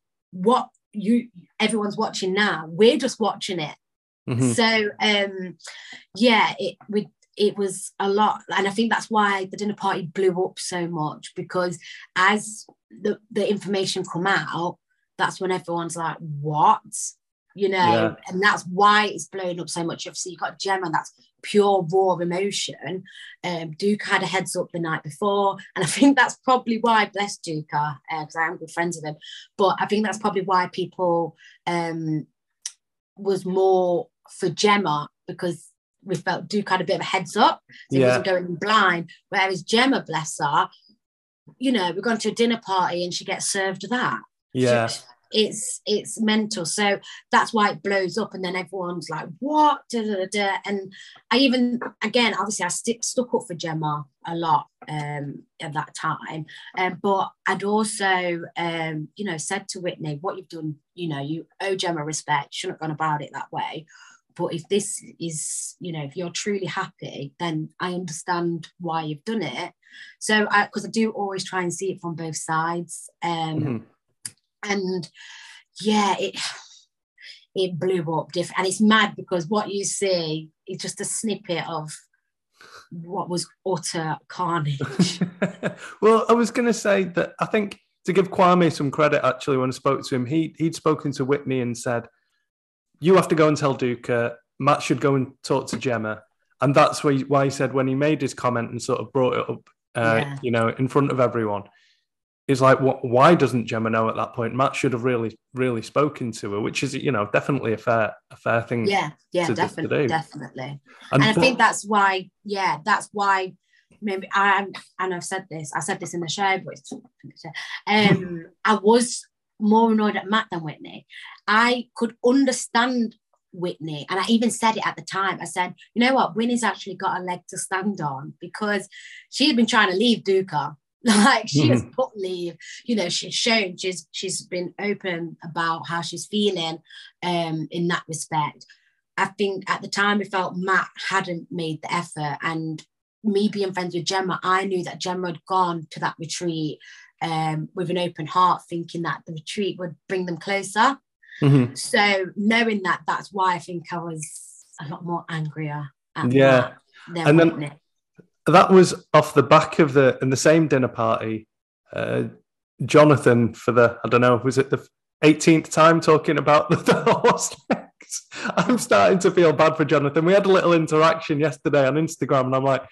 what you everyone's watching now we're just watching it. Mhm. so um yeah it we it was a lot. And i think that's why the dinner party blew up so much because as the the information come out that's when everyone's like what you know Yeah. and that's why it's blown up so much obviously you've got gemma that's pure raw emotion um duke had a heads up the night before and i think that's probably why bless duke because i am good friends with him but i think that's probably why people um was more for Gemma because we felt Duke had a bit of a heads up, so he wasn't going blind. Whereas Gemma, bless her, you know, we're going to a dinner party and she gets served that. Yeah. She- it's it's mental. So that's why it blows up, and then everyone's like, "What?" Da, da, da. And I even, again, obviously, I stick stuck up for Gemma a lot um, at that time, um, but I'd also, um, you know, said to Whitney, "What you've done, you know, you owe Gemma respect. Shouldn't have gone about it that way." But if this is, you know, if you're truly happy, then I understand why you've done it. So, because I, do always try and see it from both sides. Um, Mhm. And yeah it it blew up different and it's mad because what you see is just a snippet of what was utter carnage well, I was going to say that I think to give Kwame some credit, actually, when I spoke to him, he he'd spoken to Whitney and said, "You have to go and tell Duka. Matt should go and talk to Gemma." And that's why why he said when he made his comment and sort of brought it up, uh, Yeah. you know, in front of everyone, is like, what? Why doesn't Gemma know at that point? Matt should have really, really spoken to her, which is, you know, definitely a fair, a fair thing. yeah yeah definitely do. definitely And and i think that's why yeah that's why maybe i and i've said this i said this in the show but it's, um i was more annoyed at matt than whitney i could understand Whitney, and I even said it at the time. I said, you know what, Whitney's actually got a leg to stand on because she had been trying to leave Duka. Like she has put leave, you know, she's shown she's she's been open about how she's feeling um in that respect. I think at the time I felt Matt hadn't made the effort and me being friends with Gemma, I knew that Gemma had gone to that retreat um, with an open heart, thinking that the retreat would bring them closer. Mhm. So knowing that, that's why I think I was a lot more angrier. At Yeah. And then-. That was off the back of the in the same dinner party. Uh, Jonathan for the I don't know was it the 18th time talking about the, the horse legs. I'm starting to feel bad for Jonathan. We had a little interaction yesterday on Instagram, and I'm like,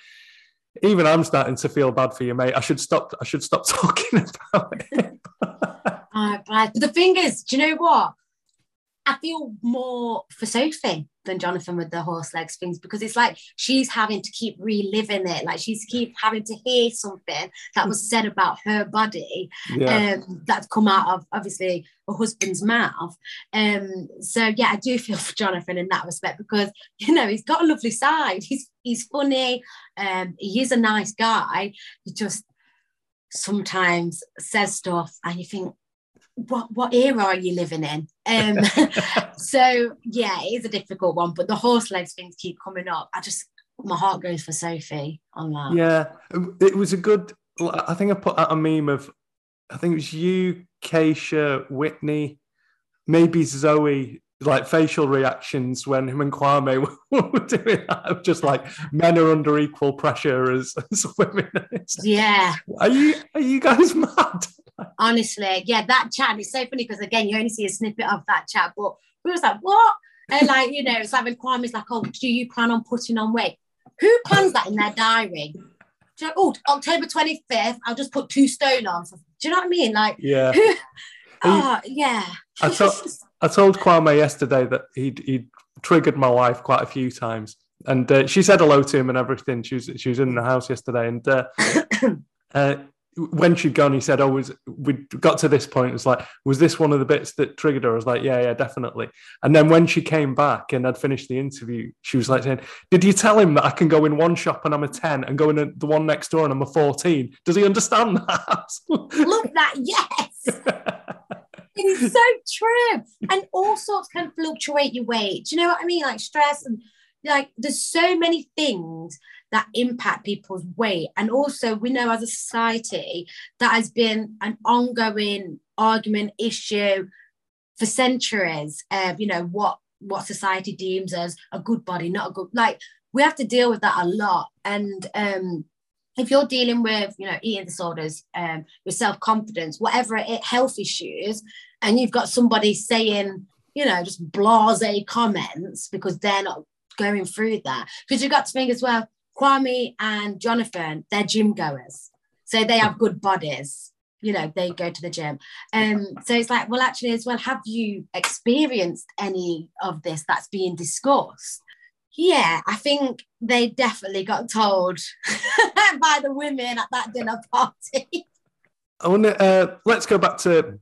even I'm starting to feel bad for you, mate. I should stop. I should stop talking about it. Oh, but the thing is, do you know what? I feel more for Sophie than Jonathan with the horse legs things because it's like she's having to keep reliving it. Like she's keep having to hear something that was said about her body yeah, um, that's come out of obviously her husband's mouth. Um, so yeah, I do feel for Jonathan in that respect because you know he's got a lovely side. He's he's funny. Um, he is a nice guy. He just sometimes says stuff and you think, what what era are you living in? Um, so yeah, it is a difficult one. But the horse legs things keep coming up. I just my heart goes for Sophie on that. yeah. It was a good. I think I put out a meme of. I think it was you, Keisha, Whitney, maybe Zoe. Like facial reactions when him and Kwame were doing that, of just like men are under equal pressure as, as women. It's Yeah, Are you are you guys mad? Honestly, yeah, that chat is so funny because again, you only see a snippet of that chat, but we was like, what? and like, you know, it's like when Kwame's like, oh, do you plan on putting on weight? Who plans that in their diary? You know, oh, October 25th, I'll just put two stone on. Do you know what I mean? Like, yeah. oh, yeah. I, to- I told Kwame yesterday that he'd, he'd triggered my wife quite a few times. And uh, she said hello to him and everything. She was, she was in the house yesterday. And uh, uh, when she'd gone, he said, "Oh, was we got to this point? It's like, was this one of the bits that triggered her?" I was like, "Yeah, yeah, definitely." And then when she came back and I'd finished the interview, she was like saying, "Did you tell him that I can go in one shop and I'm a ten, and go in the one next door and I'm a 14? Does he understand that?" Love that. Yes. it is so true, and all sorts can fluctuate your weight. Do you know what I mean? Like stress and like there's so many things that impact people's weight. And also, we know as a society that has been an ongoing argument issue for centuries. Uh, you know what what society deems as a good body, not a good like. We have to deal with that a lot, and um, if you're dealing with you know eating disorders um with self-confidence whatever it health issues and you've got somebody saying you know just blase comments because they're not going through that because you've got to think as well Kwame and Jonathan, they're gym goers. So they have good bodies. You know, they go to the gym. Um, so it's like, well, actually, as well, have you experienced any of this that's being discussed? Yeah, I think they definitely got told by the women at that dinner party. I want to uh, let's go back to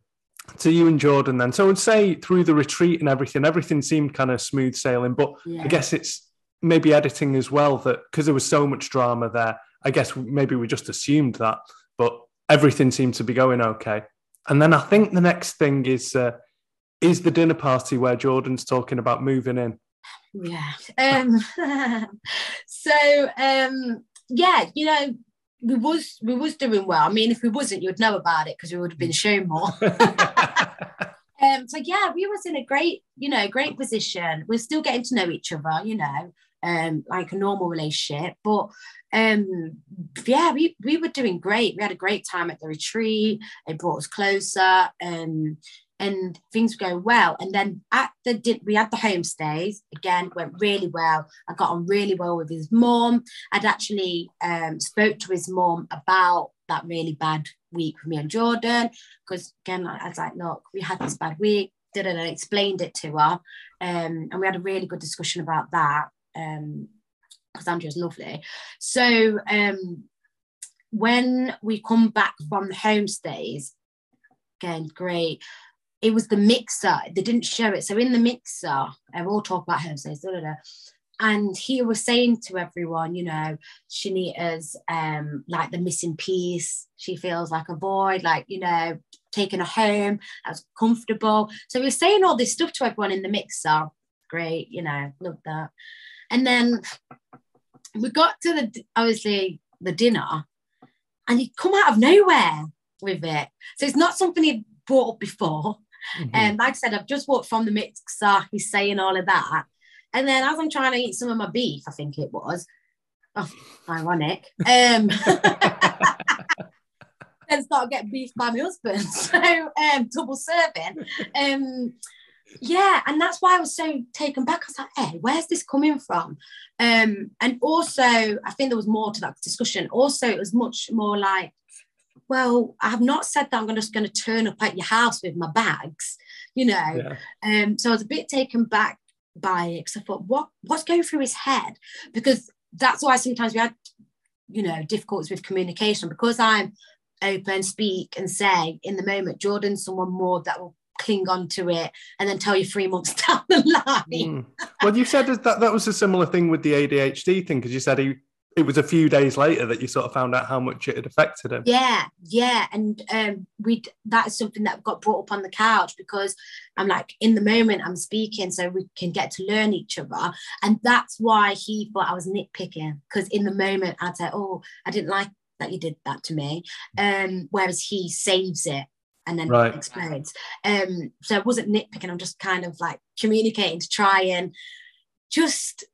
to you and Jordan then. So I would say through the retreat and everything, everything seemed kind of smooth sailing, but yeah. I guess it's maybe editing as well that because there was so much drama there i guess maybe we just assumed that but everything seemed to be going okay. And then i think the next thing is uh, is the dinner party where jordan's talking about moving in. Yeah. Um so um yeah you know we was we was doing well. I mean if we wasn't you'd know about it because we would have been shown more. Um so yeah we was in a great you know great position. We're still getting to know each other you know um, like a normal relationship. But um, yeah, we, we were doing great. We had a great time at the retreat. It brought us closer. Um, and things were going well. And then at the we had the homestays again, went really well. I got on really well with his mom. I'd actually um, spoke to his mom about that really bad week with me and Jordan because again, I was like, look, we had this bad week. Did it and explained it to her, um, and we had a really good discussion about that um, Cassandra's lovely. So um, when we come back from the homestays, again, great. It was the mixer. They didn't show it. So in the mixer, I will talk about homestays. Da. And he was saying to everyone, you know, Shanigan's um, like the missing piece. She feels like a void, like, you know, taking her home, as comfortable. So he was saying all this stuff to everyone in the mixer. Great, you know, love that. And then we got to the obviously the dinner, and he'd come out of nowhere with it. So it's not something he'd brought up before. And mm-hmm. um, like I said, I've just walked from the mixer. He's saying all of that, and then as I'm trying to eat some of my beef, I think it was. Oh, ironic. Um, then start getting beef by my husband. So um, double serving. Um, yeah and that's why i was so taken back. I was like hey where's this coming from? Um and also i think there was more to that discussion. Also it was much more like well i have not said that i'm just going to turn up at your house with my bags you know? Yeah. um so i was a bit taken back by it because i thought what what's going through his head? Because that's why sometimes we had you know difficulties with communication. Because i'm open speak and say in the moment jordan's someone more that will cling on to it and then tell you three months down the line. Mm. Well, you said that that was a similar thing with the ADHD thing because you said he it was a few days later that you sort of found out how much it had affected him. Yeah, yeah, and um, we that is something that got brought up on the couch because I'm like in the moment I'm speaking, so we can get to learn each other, and that's why he thought I was nitpicking because in the moment I'd say, "Oh, I didn't like that you did that to me," um, whereas he saves it and then right. explodes. Um, so I wasn't nitpicking, I'm just kind of like communicating to try and just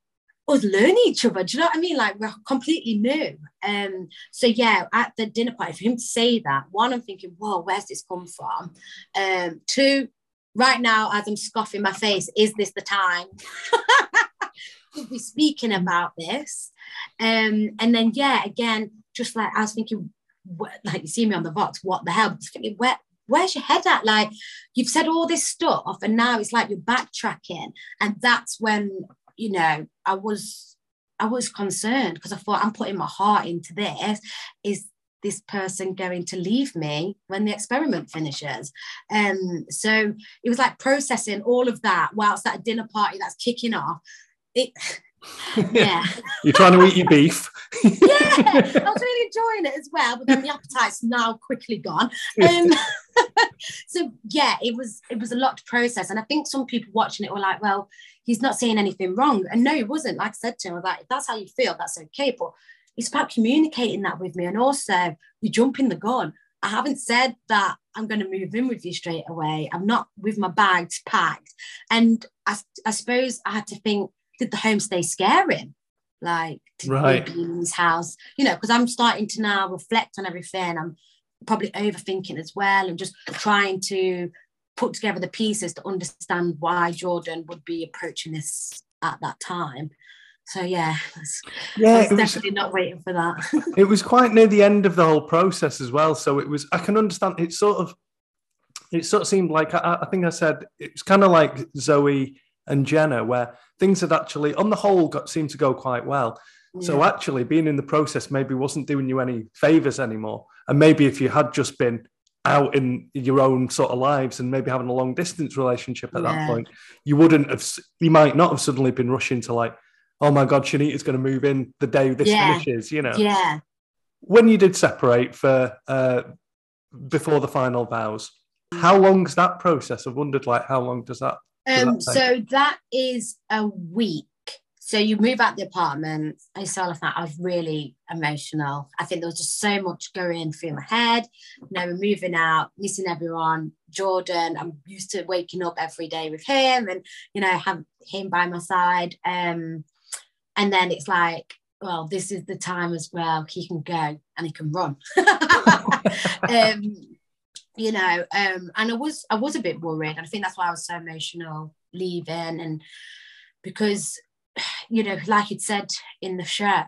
us learn each other. Do you know what I mean? Like we're completely new. Um, so yeah, at the dinner party, for him to say that, one, I'm thinking, whoa, where's this come from? Um, two, right now, as I'm scoffing my face, is this the time to be speaking about this? Um, and then, yeah, again, just like I was thinking, like you see me on the Vox, what the hell? Thinking, where, where's your head at? Like you've said all this stuff, and now it's like you're backtracking, and that's when you know I was I was concerned because I thought I'm putting my heart into this. Is this person going to leave me when the experiment finishes? Um, so it was like processing all of that whilst that dinner party that's kicking off. It yeah. You're trying to eat your beef. yeah, I was really enjoying it as well, but then the appetite's now quickly gone. Um, so yeah, it was it was a lot to process, and I think some people watching it were like, "Well, he's not saying anything wrong," and no, he wasn't. Like I said to him, I was like, "If that's how you feel, that's okay." But it's about communicating that with me, and also you jump in the gun. I haven't said that I'm going to move in with you straight away. I'm not with my bags packed, and I, I suppose I had to think did the homestay scare him? Like, did right. be in his house? You know, because I'm starting to now reflect on everything. I'm probably overthinking as well and just trying to put together the pieces to understand why Jordan would be approaching this at that time. So yeah, yeah, was definitely was, not waiting for that. it was quite near the end of the whole process as well. So it was. I can understand. It sort of. It sort of seemed like I, I think I said it was kind of like Zoe and Jenna, where things had actually, on the whole, got seemed to go quite well. Yeah. So actually, being in the process maybe wasn't doing you any favors anymore. And maybe if you had just been out in your own sort of lives and maybe having a long distance relationship at yeah. that point, you wouldn't have. You might not have suddenly been rushing to like, oh my god, Shanigan's going to move in the day this yeah. finishes. You know. Yeah. When you did separate for uh, before the final vows, how long's that process? I've wondered, like, how long does that um, so that is a week. So you move out the apartment. I saw that I was really emotional. I think there was just so much going through my head. You know, we're moving out, missing everyone. Jordan, I'm used to waking up every day with him and, you know, have him by my side. Um, and then it's like, well, this is the time as well. He can go and he can run. um, you know um and i was i was a bit worried and i think that's why i was so emotional leaving and because you know like he'd said in the show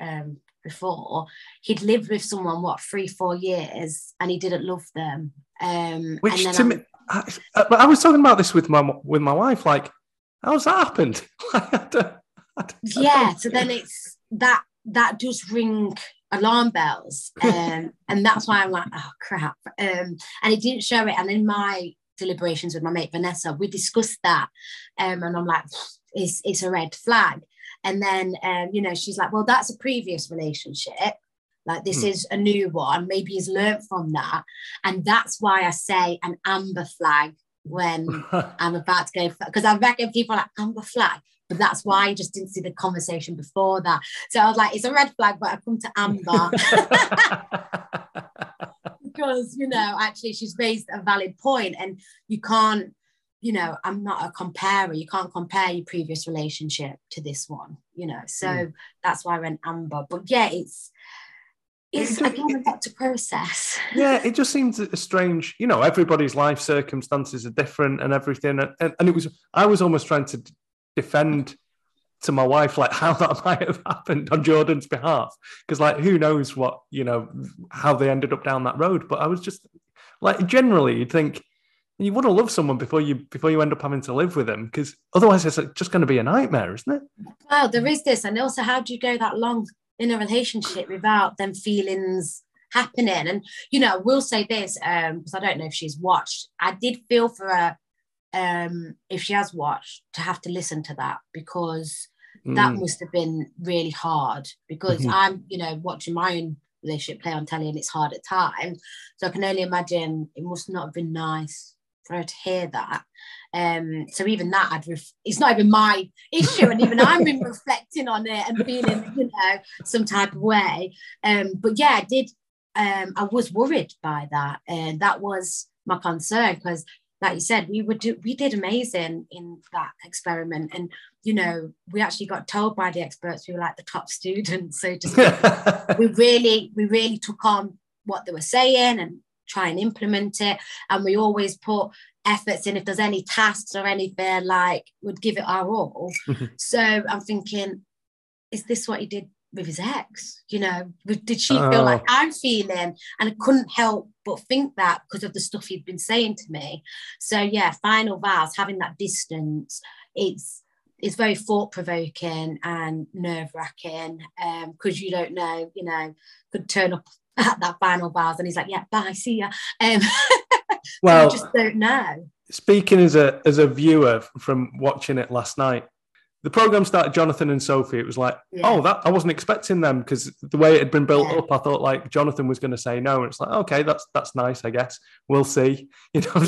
um before he'd lived with someone what three four years and he didn't love them um which to me I, I, was talking about this with my with my wife like how's that happened? I don't, I don't, yeah so then it's that that does ring alarm bells. Um, and that's why I'm like, oh crap. Um, and it didn't show it. And in my deliberations with my mate Vanessa, we discussed that. Um, and I'm like, it's, it's a red flag. And then, um, you know, she's like, well, that's a previous relationship. Like this mm. is a new one. Maybe he's learned from that. And that's why I say an amber flag when I'm about to go because I reckon people are like amber flag. But that's why I just didn't see the conversation before that. So I was like, it's a red flag, but I've come to Amber. because, you know, actually she's raised a valid point and you can't, you know, I'm not a comparer. You can't compare your previous relationship to this one, you know. So mm. that's why I went Amber. But yeah, it's it's it again a to process. Yeah, it just seems a strange, you know, everybody's life circumstances are different and everything. And, and, and it was, I was almost trying to defend to my wife like how that might have happened on Jordan's behalf. Because like who knows what you know how they ended up down that road. But I was just like generally you'd think you want to love someone before you before you end up having to live with them because otherwise it's just going to be a nightmare isn't it? Well there is this. And also how do you go that long in a relationship without them feelings happening? And you know I will say this um because I don't know if she's watched I did feel for her um, if she has watched, to have to listen to that because mm. that must have been really hard. Because mm-hmm. I'm, you know, watching my own relationship play on telly and it's hard at times. So I can only imagine it must not have been nice for her to hear that. Um, so even that, I'd ref- it's not even my issue, and even I've been reflecting on it and feeling, you know, some type of way. Um, but yeah, I did. Um, I was worried by that, and that was my concern because like you said, we would do we did amazing in that experiment. And you know, we actually got told by the experts we were like the top students. So just we really, we really took on what they were saying and try and implement it. And we always put efforts in if there's any tasks or anything like would give it our all so i'm thinking is this what he did with his ex you know did she feel like Oh. i'm feeling and i couldn't help but think that because of the stuff he'd been saying to me so yeah final vows having that distance it's it's very thought provoking and nerve wracking because you don't know, you know, could turn up at that final vows and he's like, yeah, bye, see ya. Um, Well, you just don't know. speaking as a as a viewer from watching it last night, the program started Jonathan and Sophie. It was like, Yeah. oh, that I wasn't expecting them because the way it had been built Yeah. up, I thought like Jonathan was going to say no, and it's like, okay, that's that's nice, I guess. We'll see, you know.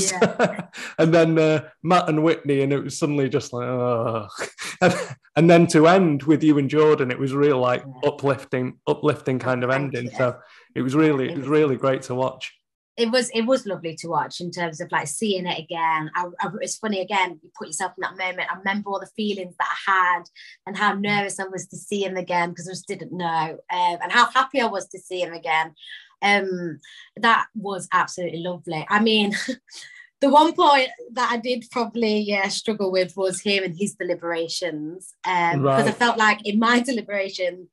and then uh, Matt and Whitney, and it was suddenly just like, oh, and, and then to end with you and Jordan, it was real like Yeah. uplifting, uplifting kind of ending. So it was really, it was- really great to watch. It was it was lovely to watch in terms of like seeing it again. I, I, it's funny again. You put yourself in that moment. I remember all the feelings that I had and how nervous I was to see him again because I just didn't know, um, and how happy I was to see him again. Um, that was absolutely lovely. I mean, the one point that I did probably yeah, struggle with was hearing his deliberations um, because I felt like in my deliberation,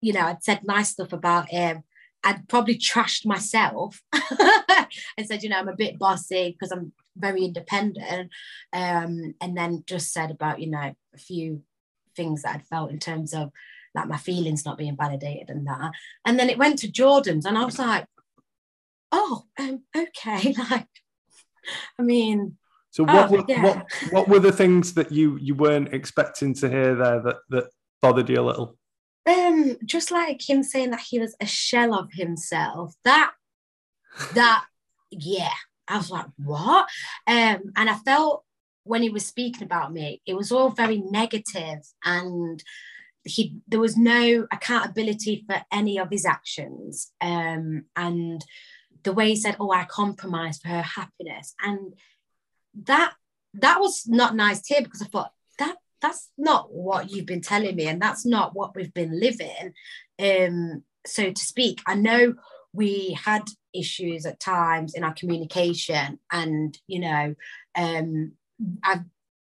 you know, I'd said nice stuff about him. I'd probably trashed myself and said, you know, I'm a bit bossy because I'm very independent. Um, and then just said about, you know, a few things that I'd felt in terms of like my feelings not being validated and that. And then it went to Jordan's and I was like, oh, um, okay. Like, I mean, So what Oh, were, yeah. what what were the things that you you weren't expecting to hear there that that bothered you a little? Um, just like him saying that he was a shell of himself, that that yeah, I was like, what? Um, and I felt when he was speaking about me, it was all very negative and he there was no accountability for any of his actions. Um, and the way he said, Oh, I compromised for her happiness. And that that was not nice to hear because I thought that's not what you've been telling me, and that's not what we've been living. Um, so to speak, I know we had issues at times in our communication, and you know, um, I've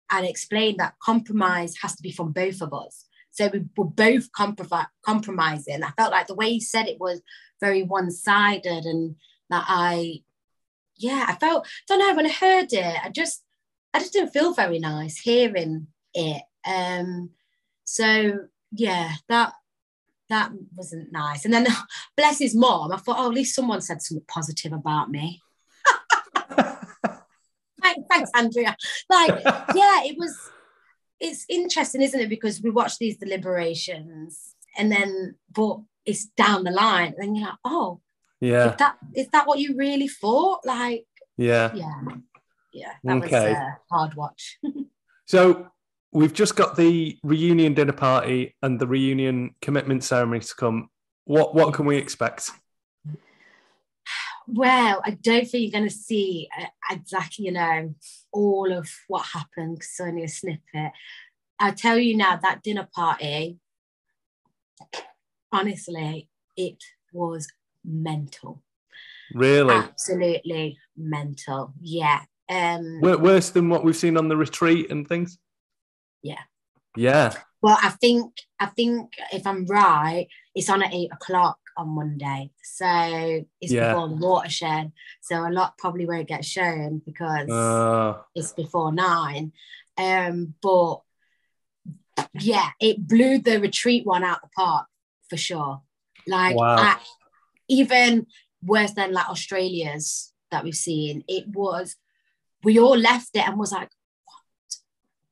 I explained that compromise has to be from both of us. So we were both comprom- compromising. I felt like the way he said it was very one-sided, and that I, yeah, I felt. Don't know when I heard it, I just, I just didn't feel very nice hearing it. Um, so yeah, that that wasn't nice. And then bless his mom, I thought, oh, at least someone said something positive about me. Thanks, Andrea. Like, yeah, it was. It's interesting, isn't it? Because we watch these deliberations, and then, but it's down the line, and then you're like, oh, yeah, is that is that what you really thought? Like, yeah. yeah, yeah, that Okay. was a hard watch. So we've just got the reunion dinner party and the reunion commitment ceremony to come. What what can we expect? Well, I don't think you're going to see uh, exactly, you know, all of what happened because it's only a snippet. I'll tell you now that dinner party, honestly, it was mental. Really, Absolutely mental. Yeah. Um, worse than what we've seen on the retreat and things. Yeah. yeah. Well, I think I think if I'm right, it's on at eight o'clock on Monday, so it's Yeah. before the watershed. So a lot probably won't get shown because Uh, it's before nine. Um, but yeah, it blew the retreat one out the park for sure. Like Wow. I- even worse than like Australia's that we've seen. It was we all left it and was like?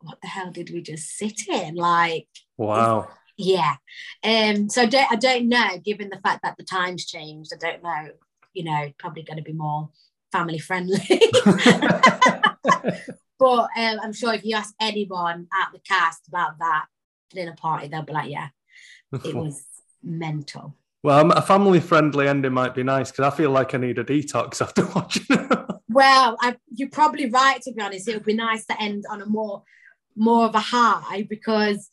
What the hell did we just sit in? Like, wow. yeah. Um, so I don't, I don't know, given the fact that the times changed, I don't know, you know, probably going to be more family friendly. but um, I'm sure if you ask anyone at the cast about that dinner party, they'll be like, yeah, it was mental. well, a family friendly ending might be nice because I feel like I need a detox after watching it. Well, I, you're probably right. To be honest, it would be nice to end on a more, more of a high because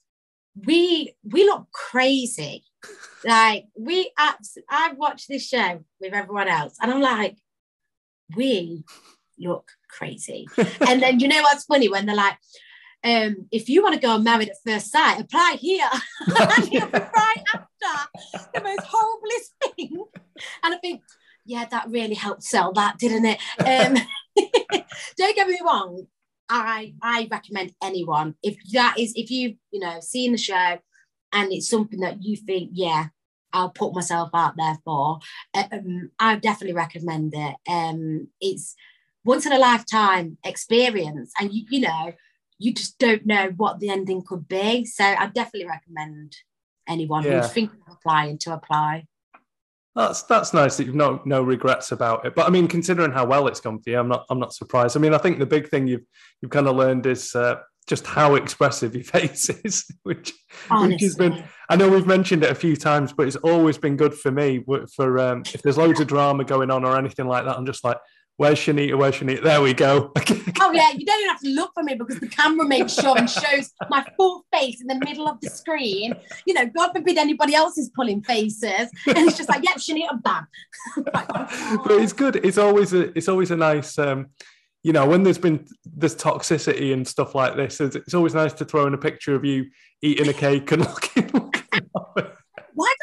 we we look crazy. Like we, abs- I've watched this show with everyone else, and I'm like, we look crazy. and then you know what's funny when they're like, um, if you want to go married at first sight, apply here. and right after the most horriblest thing. And I think, yeah, that really helped sell that, didn't it? Um, don't get me wrong. I I recommend anyone if that is if you you know seen the show and it's something that you think yeah I'll put myself out there for. Um, I definitely recommend it. Um, it's once in a lifetime experience, and you, you know, you just don't know what the ending could be. So I definitely recommend anyone yeah. who's thinking of applying to apply. That's that's nice that you've no no regrets about it. But I mean, considering how well it's gone for you, I'm not I'm not surprised. I mean, I think the big thing you've you've kind of learned is uh, just how expressive your face is, which, which has been. I know we've mentioned it a few times, but it's always been good for me. For um, if there's loads of drama going on or anything like that, I'm just like, Where's Shanigan? Where's Shanigan? There we go. oh yeah, you don't even have to look for me because the camera makes sure and shows my full face in the middle of the screen. You know, God forbid anybody else is pulling faces, and it's just like, yep, Shanigan, bam. but it's good. It's always a it's always a nice. Um, you know, when there's been this toxicity and stuff like this, it's, it's always nice to throw in a picture of you eating a cake and looking.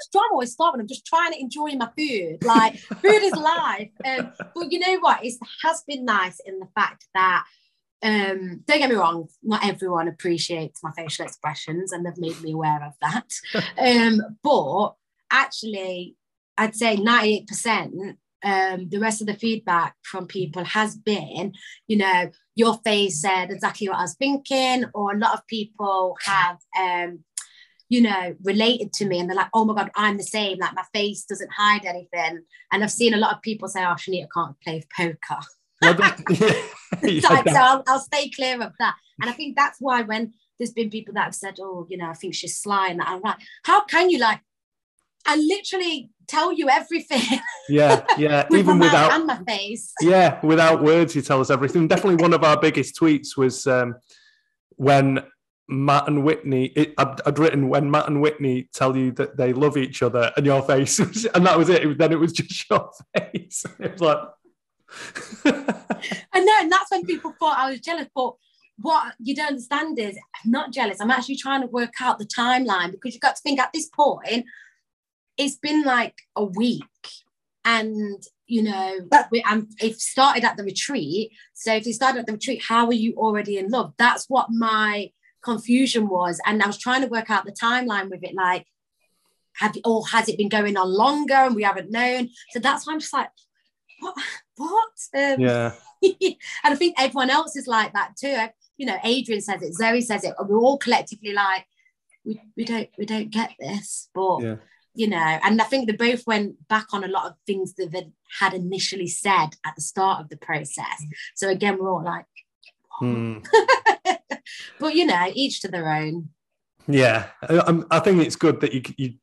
Does drama always start when I'm just trying to enjoy my food? Like food is life. Um, but you know what? It has been nice in the fact that um, don't get me wrong, not everyone appreciates my facial expressions, and they've made me aware of that. um, but actually, I'd say 98%. Um, the rest of the feedback from people has been, you know, your face said exactly what I was thinking, or a lot of people have um, you know, related to me and they're like, oh my God, I'm the same. Like my face doesn't hide anything. And I've seen a lot of people say, oh, Shanigan can't play poker. yeah, like, so I'll, I'll stay clear of that. And I think that's why when there's been people that have said, oh, you know, I think she's sly and that, I'm like, how can you like, I literally tell you everything. Yeah, yeah. With Even without and my face. Yeah, without words, you tell us everything. Definitely one of our biggest tweets was um, when Matt and Whitney, it, I'd, I'd, written when Matt and Whitney tell you that they love each other, and your face, was, and that was it. it was, then it was just your face. It was like, I know, and that's when people thought I was jealous. But what you don't understand is, I'm not jealous. I'm actually trying to work out the timeline because you've got to think at this point, it's been like a week, and you know, we, I'm, it started at the retreat. So if you started at the retreat, how are you already in love? That's what my confusion was. And I was trying to work out the timeline with it, like, have you, or has it been going on longer and we haven't known? So that's why I'm just like, what? What? Um, yeah. and I think everyone else is like that too. You know, Adrian says it, Zoe says it, and we're all collectively like, we, we don't we don't get this, but yeah. you know, and I think they both went back on a lot of things that they had initially said at the start of the process. So again, we're all like, hmm. but you know, each to their own. Yeah, I, I think it's good that you you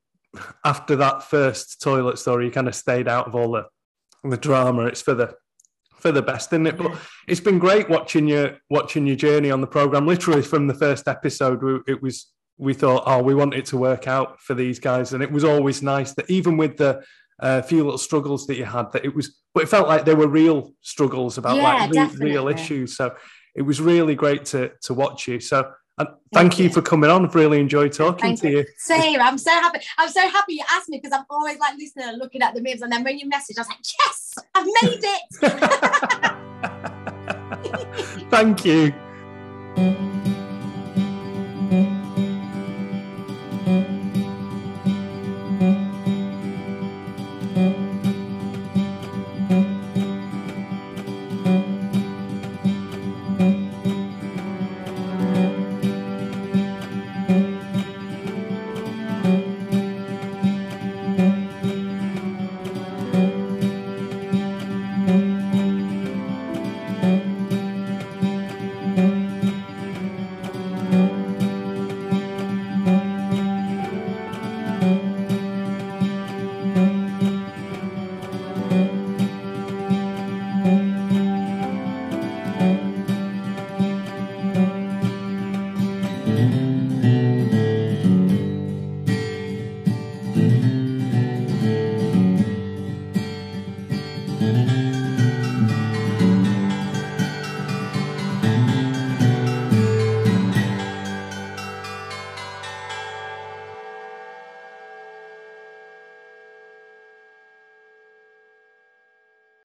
after that first toilet story, you kind of stayed out of all the the drama. It's for the for the best, isn't it? But it's been great watching your watching your journey on the program. Literally from the first episode, it was we thought, oh, we want it to work out for these guys, and it was always nice that even with the uh, few little struggles that you had, that it was, but it felt like they were real struggles about yeah, like re- real issues. So it was really great to to watch you. So and thank, thank you. you. for coming on. I've really enjoyed talking thank to you. you. Same. I'm so happy. I'm so happy you asked me because I'm always like listening and looking at the memes. And then when you message, I was like, yes, I've made it. thank you.